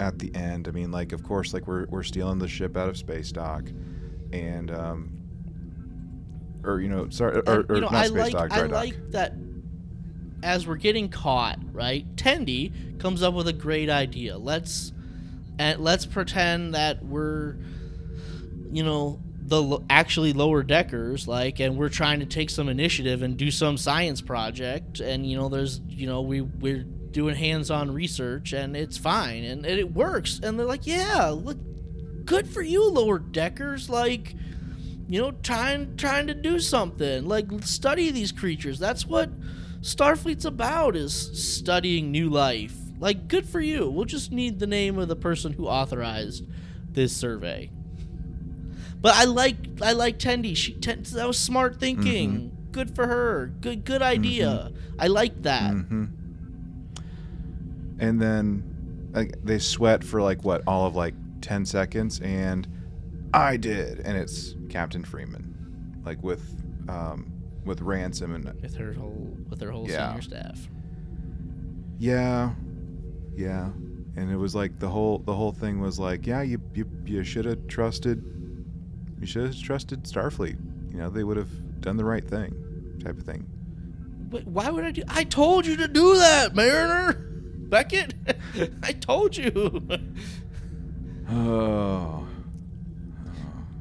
at the end. I mean, like, of course, like we're we're stealing the ship out of space dock, and um, or you know, sorry, or, And, or you know, not I space like dock, I dock. like that as we're getting caught, right? Tendi comes up with a great idea. Let's and let's pretend that we're you know the actually lower deckers like and we're trying to take some initiative and do some science project and you know there's you know we we're doing hands-on research and it's fine and, and it works and they're like yeah look good for you lower deckers like you know trying trying to do something like study these creatures that's what starfleet's about is studying new life. Like good for you. We'll just need the name of the person who authorized this survey. But i like i like Tendi she ten, that was smart thinking. Good for her. Good good idea. I like that. Hmm And then like, they sweat for like what all of like ten seconds, and I did, and it's Captain Freeman, like with um, with ransom and with her whole with her whole Yeah. senior staff Yeah, yeah, and it was like the whole the whole thing was like, yeah, you you you should have trusted, you should have trusted Starfleet. You know, they would have done the right thing, type of thing. Wait, why would I do? I told you to do that, Mariner. Beckett, [laughs] I told you. [sighs] Oh,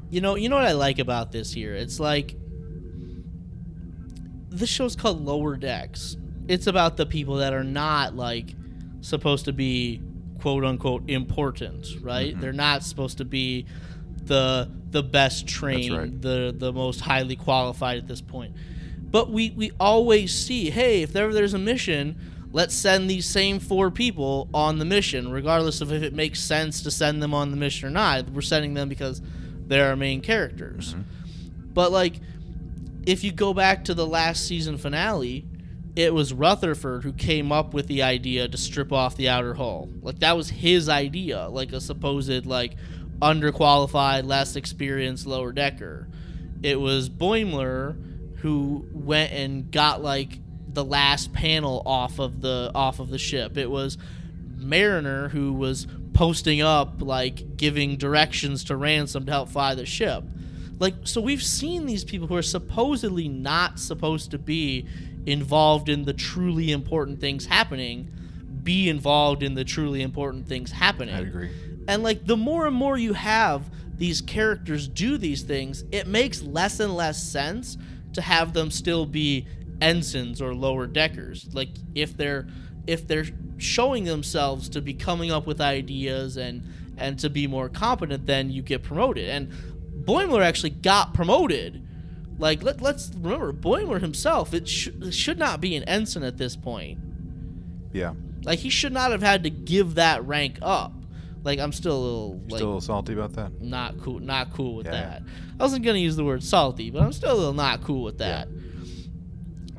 You know, you know what I like about this here? It's like this show's called Lower Decks. It's about the people that are not like supposed to be quote unquote important, right? Mhm. They're not supposed to be the the best trained, right. the the most highly qualified at this point. But we we always see, hey, if ever there's a mission, let's send these same four people on the mission, regardless of if it makes sense to send them on the mission or not. We're sending them because they're our main characters. But like, if you go back to the last season finale, it was Rutherford who came up with the idea to strip off the outer hull. Like that was his idea, like a supposed like underqualified, less experienced lower decker. It was Boimler who went and got like the last panel off of the off of the ship. It was Mariner who was posting up like giving directions to Ransom to help fly the ship. Like so we've seen these people who are supposedly not supposed to be involved in the truly important things happening be involved in the truly important things happening. I agree. And like the more and more you have these characters do these things, it makes less and less sense to have them still be ensigns or lower deckers. Like if they're if they're showing themselves to be coming up with ideas and and to be more competent, then you get promoted. And Boimler actually got promoted. Like let, let's remember Boimler himself. It, sh- should not be an ensign at this point. Yeah, Like he should not have had to give that rank up. Like I'm still a little like still a little salty about that. not cool not cool with Yeah. that. I wasn't gonna use the word salty, but I'm still a little not cool with that. Yeah.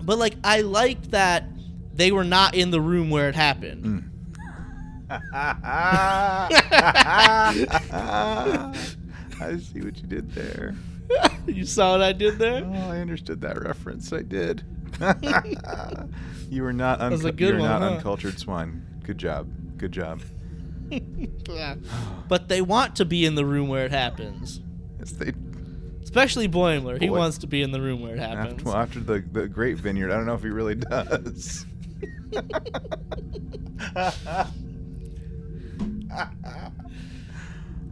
But like I liked that they were not in the room where it happened. Mm. [laughs] [laughs] [laughs] I see what you did there. [laughs] you saw what I did there? Oh, I understood that reference. I did. [laughs] you were not, good you're one, not huh? uncultured swine. Good job. Good job. [laughs] Yeah. but they want to be in the room where it happens. Yes, they. Especially Boimler. He Boy. wants to be in the room where it happens. After, well, after the the Great Vineyard, I don't know if he really does.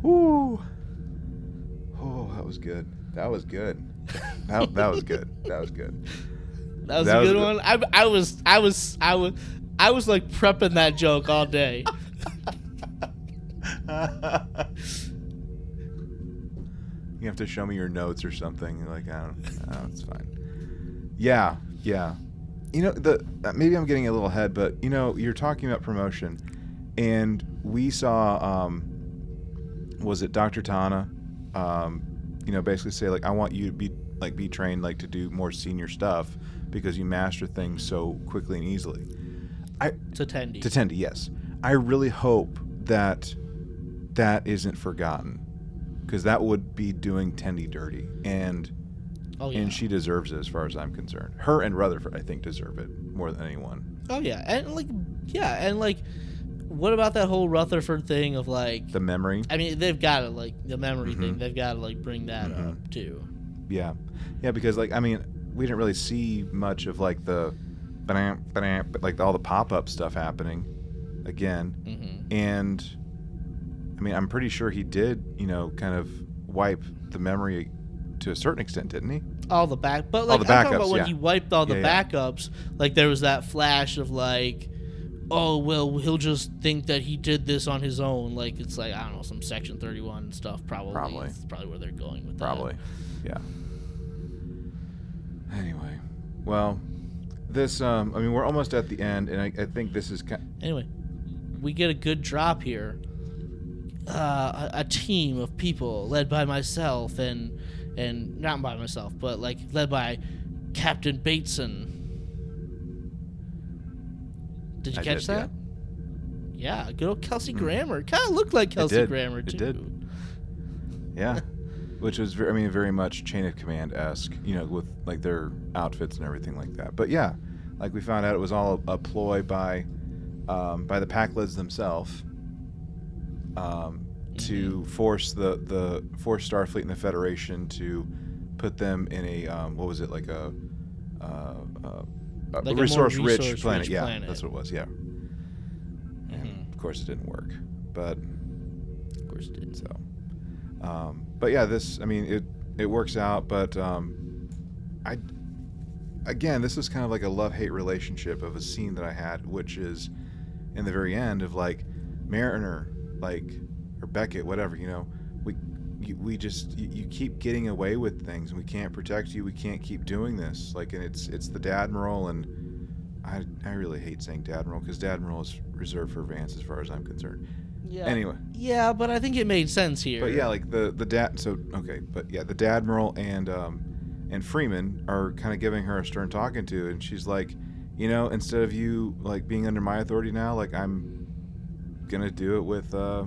Woo. Oh, that was good. That was good. That, that was good. That was good. [laughs] that was that a was good good. one. I, I was I was I was I was like prepping that joke all day. [laughs] you have to show me your notes or something. You're like, I don't. Oh, it's fine. Yeah, yeah. You know, the uh, maybe I'm getting a little ahead, but you know, you're talking about promotion, and we saw, um, was it Dr. T'Ana, um, you know, basically say like, I want you to be like be trained like to do more senior stuff because you master things so quickly and easily. I to Tendi. to Tendi, yes. I really hope that that isn't forgotten because that would be doing Tendi dirty, and oh yeah. and she deserves it as far as I'm concerned. Her and Rutherford, I think, deserve it more than anyone. Oh yeah, and like yeah, and like, what about that whole Rutherford thing of like? The memory, I mean, they've got to like the memory thing. Mhm. They've got to like bring that Mhm. up too. yeah, yeah, because like I mean, we didn't really see much of like the, but like all the pop up stuff happening, again, hmm and I mean, I'm pretty sure he did, you know, kind of wipe the memory to a certain extent, didn't he? All the back, but like all the I'm talking about when yeah. he wiped all the Yeah, yeah. backups. Like there was that flash of like, oh well, he'll just think that he did this on his own. Like it's like I don't know some Section Thirty One stuff. Probably, Probably. It's probably where they're going with that. Probably. Yeah. Anyway, well, this um I mean we're almost at the end and I, I think this is kind. Anyway, we get a good drop here. Uh, a, a team of people led by myself and and not by myself, but like led by Captain Bateson. Did you I catch did, that? Yeah, good old Kelsey Mm. Grammer. Kind of looked like Kelsey. Grammer It did. yeah. [laughs] Which was very, I mean very much chain of command esque, you know, with like their outfits and everything like that. But yeah, like we found out it was all a, ploy by um, by the Pakleds themselves um, to force the the force Starfleet and the Federation to put them in a um, what was it like a, uh, uh, a Like resource-rich planet? Yeah, planet. that's what it was. Yeah, and Mhm. of course it didn't work, but Of course, it did. so. Um, but yeah, this I mean it it works out, but um, I again this is kind of like a love hate relationship of a scene that I had, which is in the very end of like Mariner, like or Beckett, whatever you know, we just you, you keep getting away with things, and we can't protect you. We can't keep doing this. Like, and it's it's the Dadmiral, and I I really hate saying Dadmiral because Dadmiral is reserved for Vance as far as I'm concerned. Yeah. Anyway. Yeah, but I think it made sense here. But yeah, like the the dad. So okay, but yeah, the Dadmiral and um and Freeman are kind of giving her a stern talking to, and she's like, you know, instead of you like being under my authority now, like I'm gonna do it with uh,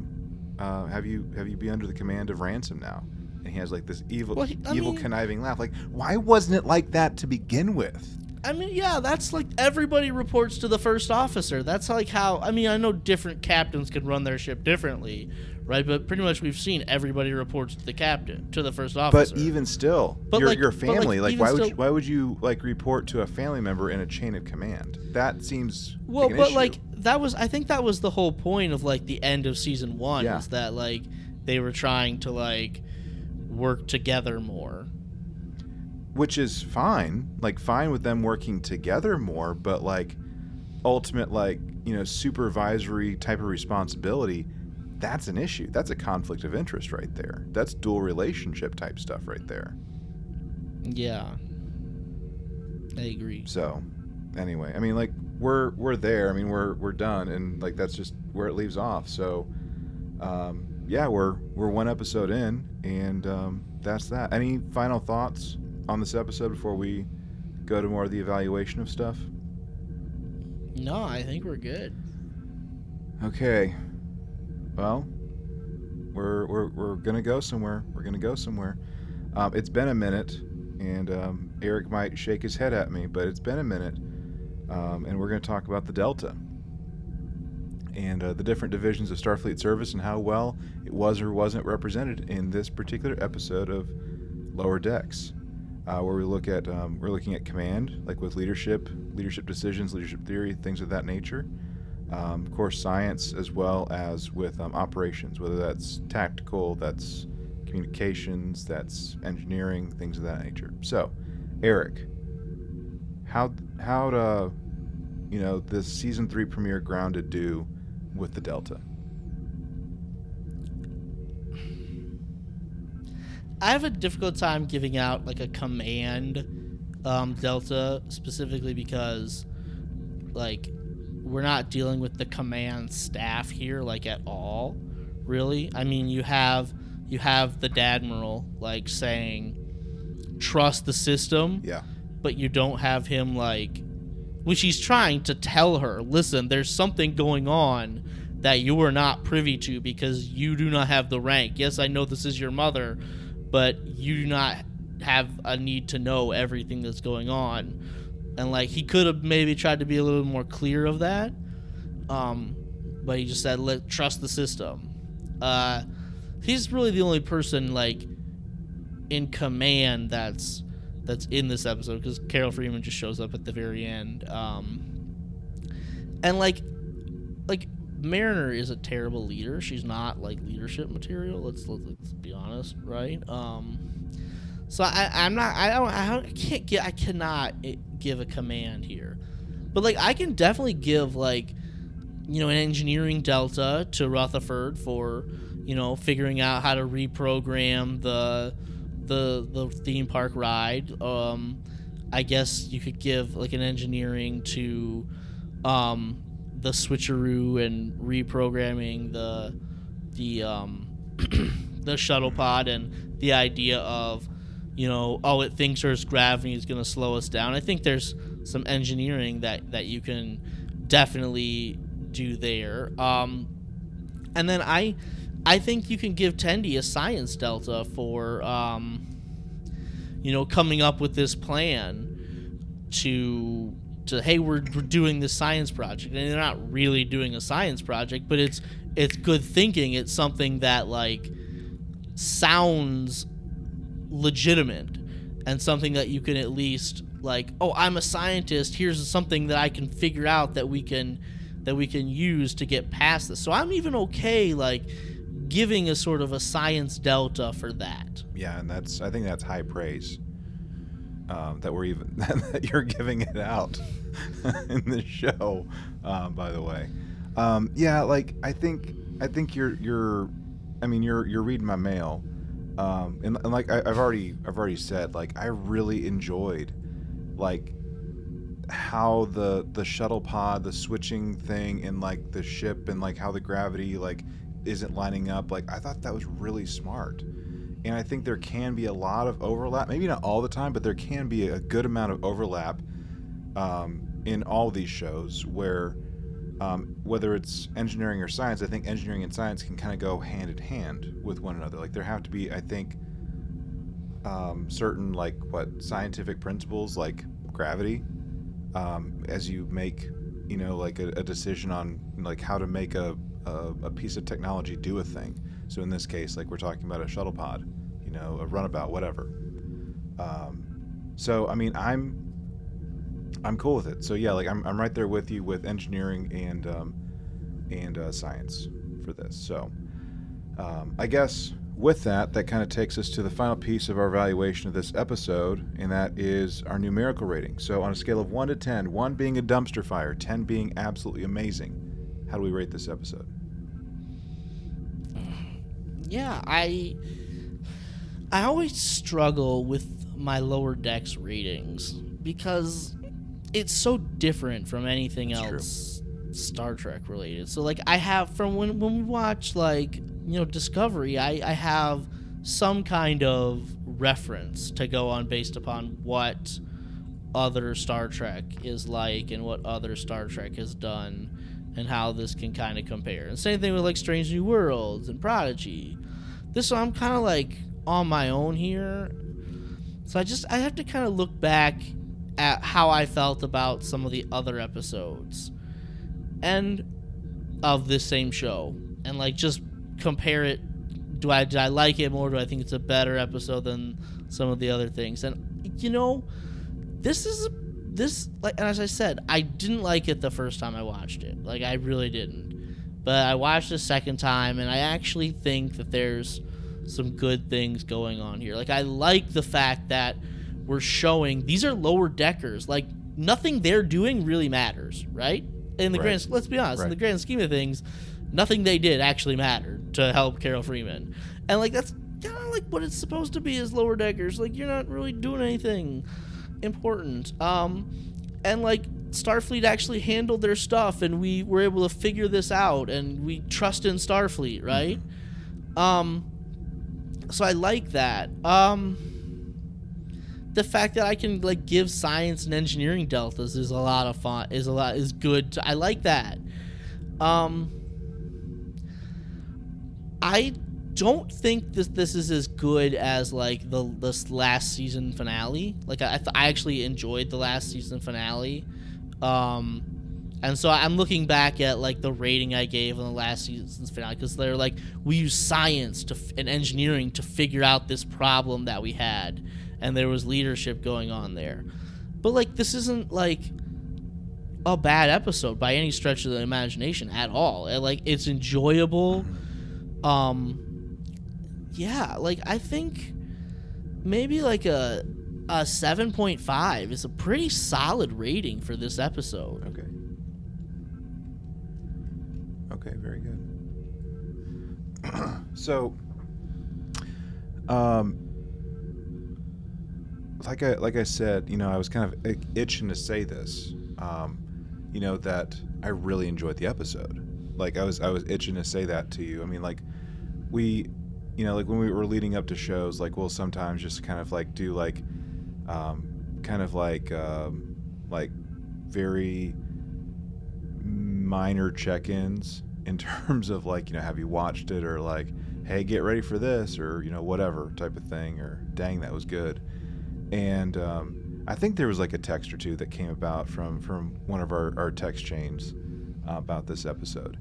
uh have you have you be under the command of Ransom now. And he has like this evil, Well, he- evil, mean- conniving laugh. Like, why wasn't it like that to begin with? I mean, yeah, that's like everybody reports to the first officer. That's like how. I mean, I know different captains can run their ship differently, right? But pretty much we've seen everybody reports to the captain, to the first officer. But even still, But, your like- your like, family, like, even why would you, why would you like report to a family member in a chain of command? That seems well, like but issue. like that was, I think that was the whole point of like the end of season one Yeah. is that like they were trying to like work together more. which is fine like fine with them working together more but like ultimate like you know supervisory type of responsibility that's an issue. That's a conflict of interest right there. That's dual relationship type stuff right there. Yeah, I agree. so anyway i mean like we're we're there. I mean we're we're done. And like that's just where it leaves off. So um yeah we're we're one episode in. And um that's that. Any final thoughts on this episode before we go to more of the evaluation of stuff? No, I think we're good. Okay. Well, we're we're we're gonna go somewhere. We're gonna go somewhere. Um, it's been a minute, and um, Eric might shake his head at me, but it's been a minute, um, and we're gonna talk about the Delta and uh, the different divisions of Starfleet service and how well it was or wasn't represented in this particular episode of Lower Decks. Uh, where we look at um, we're looking at command, like with leadership, leadership decisions, leadership theory, things of that nature um, course, science as well as with um, operations, whether that's tactical, that's communications, that's engineering, things of that nature. So, Eric, how how to you know this season three premiere grounded do with the Delta? I have a difficult time giving out like a command um, delta specifically because like we're not dealing with the command staff here like at all really. I mean you have you have the dadmiral like saying trust the system Yeah, but you don't have him like which he's trying to tell her listen there's something going on that you are not privy to because you do not have the rank. Yes i know this is your mother but you do not have a need to know everything that's going on and like he could have maybe tried to be a little more clear of that um but he just said let trust the system uh he's really the only person like in command that's that's in this episode because Carol Freeman just shows up at the very end. Um, and like, like Mariner is a terrible leader. She's not like leadership material. Let's let's, let's be honest, right? Um, so I I'm not I don't I, can't get I cannot give a command here, but like I can definitely give like you know an engineering delta to Rutherford for you know figuring out how to reprogram the the the theme park ride. Um, I guess you could give like an engineering to um, the switcheroo and reprogramming the the um, [clears throat] the shuttle pod and the idea of you know oh it thinks Earth's gravity is going to slow us down. I think there's some engineering that that you can definitely do there. Um, and then I I think you can give Tendi a science delta for um, you know coming up with this plan to to hey we're, we're doing this science project and they're not really doing a science project but it's it's good thinking it's something that like sounds legitimate and something that you can at least like oh i'm a scientist here's something that i can figure out that we can that we can use to get past this so i'm even okay like giving a sort of a science delta for that Yeah, and that's I think that's high praise. Um, that we're even [laughs] that you're giving it out [laughs] in this show. Um, by the way, um, yeah, like I think I think you're you're, I mean you're you're reading my mail, um, and, and like I, I've already I've already said like I really enjoyed, like how the the shuttle pod the switching thing and like the ship and like how the gravity like isn't lining up like i thought that was really smart. And i think there can be a lot of overlap maybe not all the time but there can be a good amount of overlap um, in all these shows where um, whether it's engineering or science i think engineering and science can kind of go hand in hand with one another. Like there have to be i think um, certain like what scientific principles like gravity um, as you make you know like a, a decision on like how to make a, a, a piece of technology do a thing. So in this case like we're talking about a shuttle pod you know a runabout whatever. Um, so i mean i'm i'm cool with it so yeah like i'm, I'm right there with you with engineering and um, and uh, science for this so um, i guess with that, that kind of takes us to the final piece of our evaluation of this episode, and that is our numerical rating. So, on a scale of 1 to 10, 1 being a dumpster fire, 10 being absolutely amazing, how do we rate this episode? [sighs] yeah i i always struggle with my lower decks ratings because it's so different from anything That's true. else star trek related. So like i have from when when we watch like you know discovery i i have some kind of reference to go on based upon what other star trek is like and what other star trek has done and how this can kind of compare. And same thing with like strange new worlds and prodigy. This one i'm kind of like on my own here. So i just i have to kind of look back at how i felt about some of the other episodes and of this same show. And like just compare it. Do i do i like it more? Do i think it's a better episode than some of the other things? And you know this is this like and as i said i didn't like it the first time i watched it. Like i really didn't. But i watched a second time and i actually think that there's some good things going on here. Like i like the fact that we're showing these are lower deckers. Like nothing they're doing really matters right? In the Right. grand let's be honest in the grand scheme of things nothing they did actually mattered to help carol freeman. And like that's kind of like what it's supposed to be as lower deckers. Like you're not really doing anything important. Um and like starfleet actually handled their stuff and we were able to figure this out and we trust in starfleet right? Um so i like that. Um the fact that i can like give science and engineering deltas is a lot of fun is a lot is good. I like that. Um i don't think this this is as good as like the this last season finale. Like I, I actually enjoyed the last season finale, um, and so I'm looking back at like the rating I gave on the last season's finale because they're like we use science to f- and engineering to figure out this problem that we had, and there was leadership going on there, but like this isn't like a bad episode by any stretch of the imagination at all. It, like it's enjoyable. Um, yeah, like I think maybe like a a seven point five is a pretty solid rating for this episode. Okay. Okay, very good. [clears throat] so, um, like I like I said, you know, I was kind of itching to say this. Um, you know that I really enjoyed the episode. Like I was I was itching to say that to you. I mean, like we, you know, like when we were leading up to shows, like we'll sometimes just kind of like do like, um, kind of like um, like very minor check-ins in [laughs] terms of like you know have you watched it or like hey get ready for this or you know whatever type of thing or dang that was good and um, I think there was like a text or two that came about from from one of our, our text chains uh, about this episode,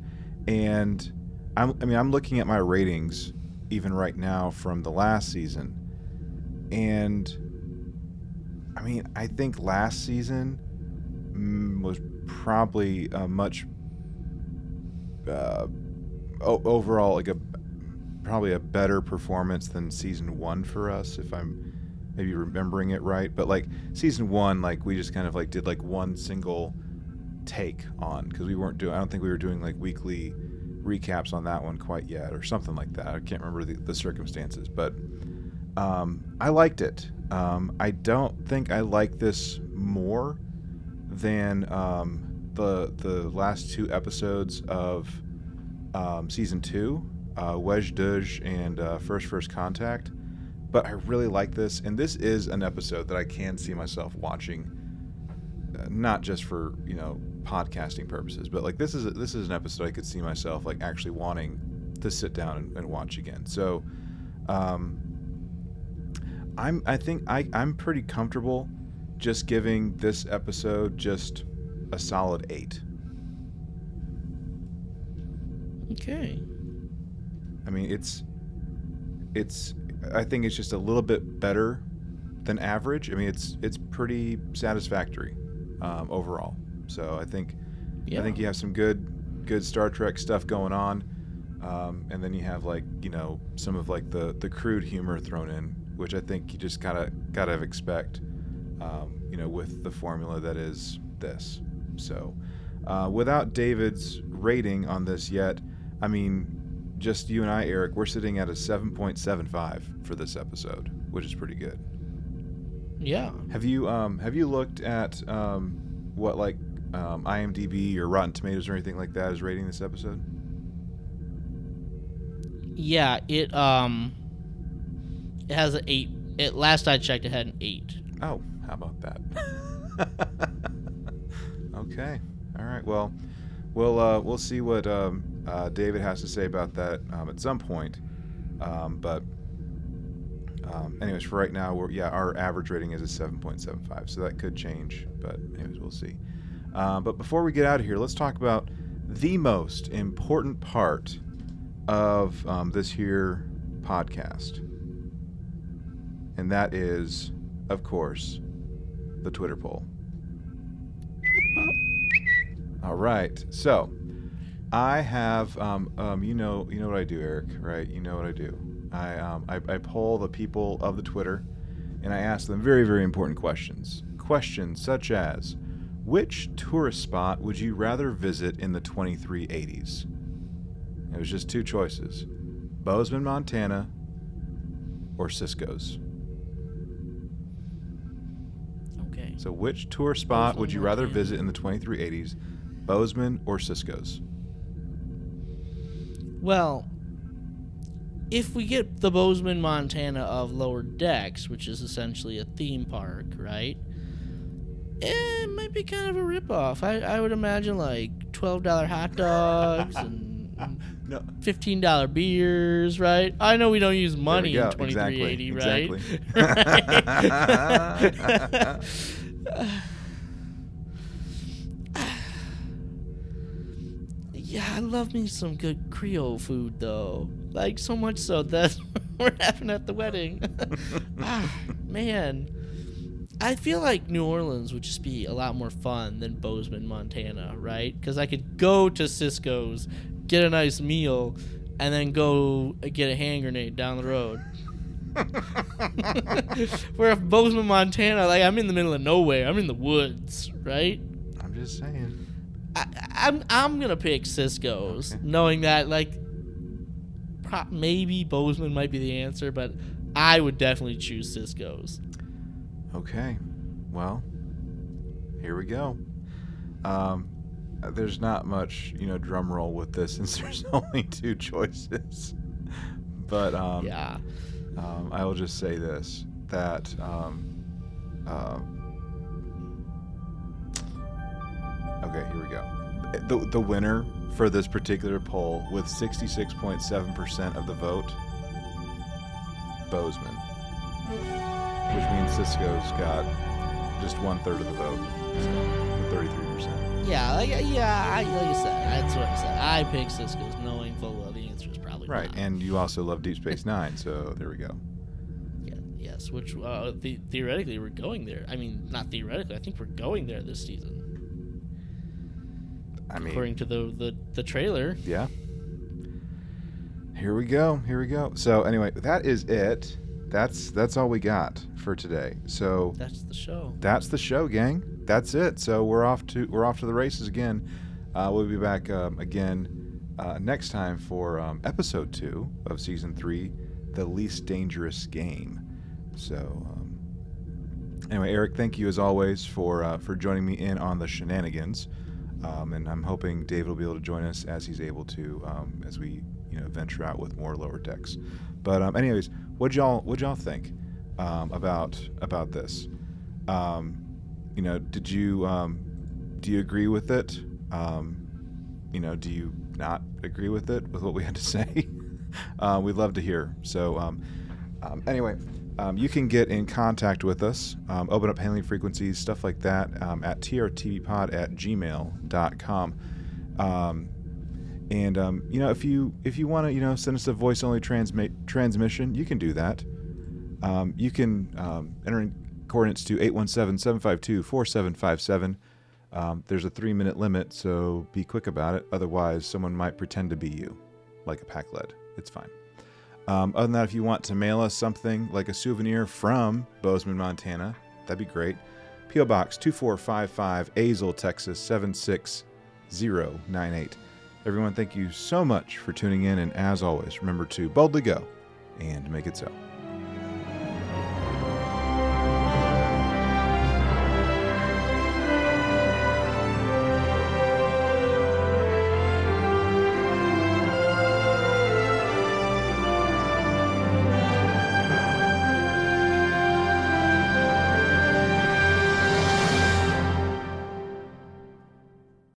and I'm, I mean I'm looking at my ratings even right now from the last season, and I mean I think last season mm, was probably a much uh, overall like a probably a better performance than season one for us if I'm maybe remembering it right. But like season one, like we just kind of like did like one single take on because we weren't doing. I don't think we were doing like weekly recaps on that one quite yet, or something like that. I can't remember the, the circumstances, but um, I liked it. Um, I don't think I like this more than um, the the last two episodes of um, season two, uh, wej Duj and uh, First First Contact but I really like this, and this is an episode that I can see myself watching, uh, not just for you know podcasting purposes, but like this is a, this is an episode I could see myself like actually wanting to sit down and, and watch again. So, um, I'm I think I I'm pretty comfortable just giving this episode just a solid eight. Okay. I mean, it's it's I think it's just a little bit better than average. I mean, it's it's pretty satisfactory um, overall. So I think Yeah. I think you have some good good Star Trek stuff going on, um, and then you have like you know some of like the the crude humor thrown in, which I think you just gotta gotta expect, um, you know, with the formula that is this. So uh, without David's rating on this yet, I mean. Just you and I, Eric, we're sitting at a 7.75 for this episode, which is pretty good. Yeah. Have you um have you looked at um what like um, IMDb or Rotten Tomatoes or anything like that is rating this episode? Yeah. It um. It has an eight. It last I checked, it had an eight. Oh, how about that? [laughs] okay, all right. Well, we'll uh, we'll see what um, uh, David has to say about that um, at some point. Um, but um, anyways, for right now, we're yeah, our average rating is a seven point seven five, so that could change. But anyways, we'll see. Um, but before we get out of here, let's talk about the most important part of um, this here podcast, and that is, of course, the Twitter poll. All right, so I have, um, um, you know, you know what I do, Eric, right? You know what I do. I, um, I, I poll the people of the Twitter, and I ask them very, very important questions. Questions such as, which tourist spot would you rather visit in the 2380s? It was just two choices: Bozeman, Montana, or Sisko's. Okay. So, which tour spot would you rather Montana. visit in the 2380s, Bozeman or Sisko's? Well, if we get the Bozeman, Montana of Lower Decks, which is essentially a theme park, right? Eh, it might be kind of a ripoff. I, I would imagine like twelve dollar hot dogs [laughs] and No, fifteen dollar beers, right? I know we don't use money in twenty three eighty, right? Exactly. yeah, [laughs] [laughs] I love me some good Creole food though. Like so much so that [laughs] we're having at the wedding. [laughs] ah, man. I feel like New Orleans would just be a lot more fun than Bozeman, Montana, right? Because I could go to Sisko's, get a nice meal, and then go get a hand grenade down the road. [laughs] Where if Bozeman, Montana, like I'm in the middle of nowhere, I'm in the woods, right? I'm just saying. I, I'm I'm gonna pick Sisko's, Okay. knowing that like maybe Bozeman might be the answer, but I would definitely choose Sisko's. Okay. Well, here we go. Um, there's not much, you know, drum roll with this [laughs] since there's only two choices. But um, yeah, um, I will just say this: that um, uh, okay, here we go. The the winner for this particular poll with 66.7% of the vote, Bozeman, which means Sisko's got just one third of the vote. So, thirty-three percent. Yeah, like, yeah, I, like I said, that's what I said. I picked Sisko's knowing full well the answer is probably Right, not. and you also love Deep Space Nine, so there we go. Yeah, yes, which uh, the, theoretically we're going there. I mean, not theoretically. I think we're going there this season, I mean, according to the the, the trailer. yeah. Here we go. Here we go. So anyway, that is it. That's that's all we got for today. So That's the show. that's the show, gang. That's it. So we're off to we're off to the races again. Uh, we'll be back um, again uh, next time for um, episode two of season three, the least dangerous game. So um, anyway, Eric, thank you as always for uh, for joining me in on the shenanigans. Um, and I'm hoping David will be able to join us as he's able to um, as we you know venture out with more lower decks. But um, anyways, what y'all what y'all think um, about about this? Um, you know, did you um, do you agree with it? You know, do you not agree with it with what we had to [laughs] say? uh, we'd love to hear. So anyway, um, you can get in contact with us, um, open up hailing frequencies, stuff like that, um, at trtvpod at gmail.com. Um, and um, you know, if you if you want to, you know, send us a voice only transmit transmission, you can do that. Um, you can um, enter in coordinates to 817-752-4757. Um, there's a three minute limit, so be quick about it. Otherwise, someone might pretend to be you, like a Pakled. It's fine. Um, other than that, if you want to mail us something like a souvenir from Bozeman, Montana, that'd be great. P.O. Box 2455, Azle, Texas 76098. Everyone, thank you so much for tuning in, and as always, remember to boldly go and make it so.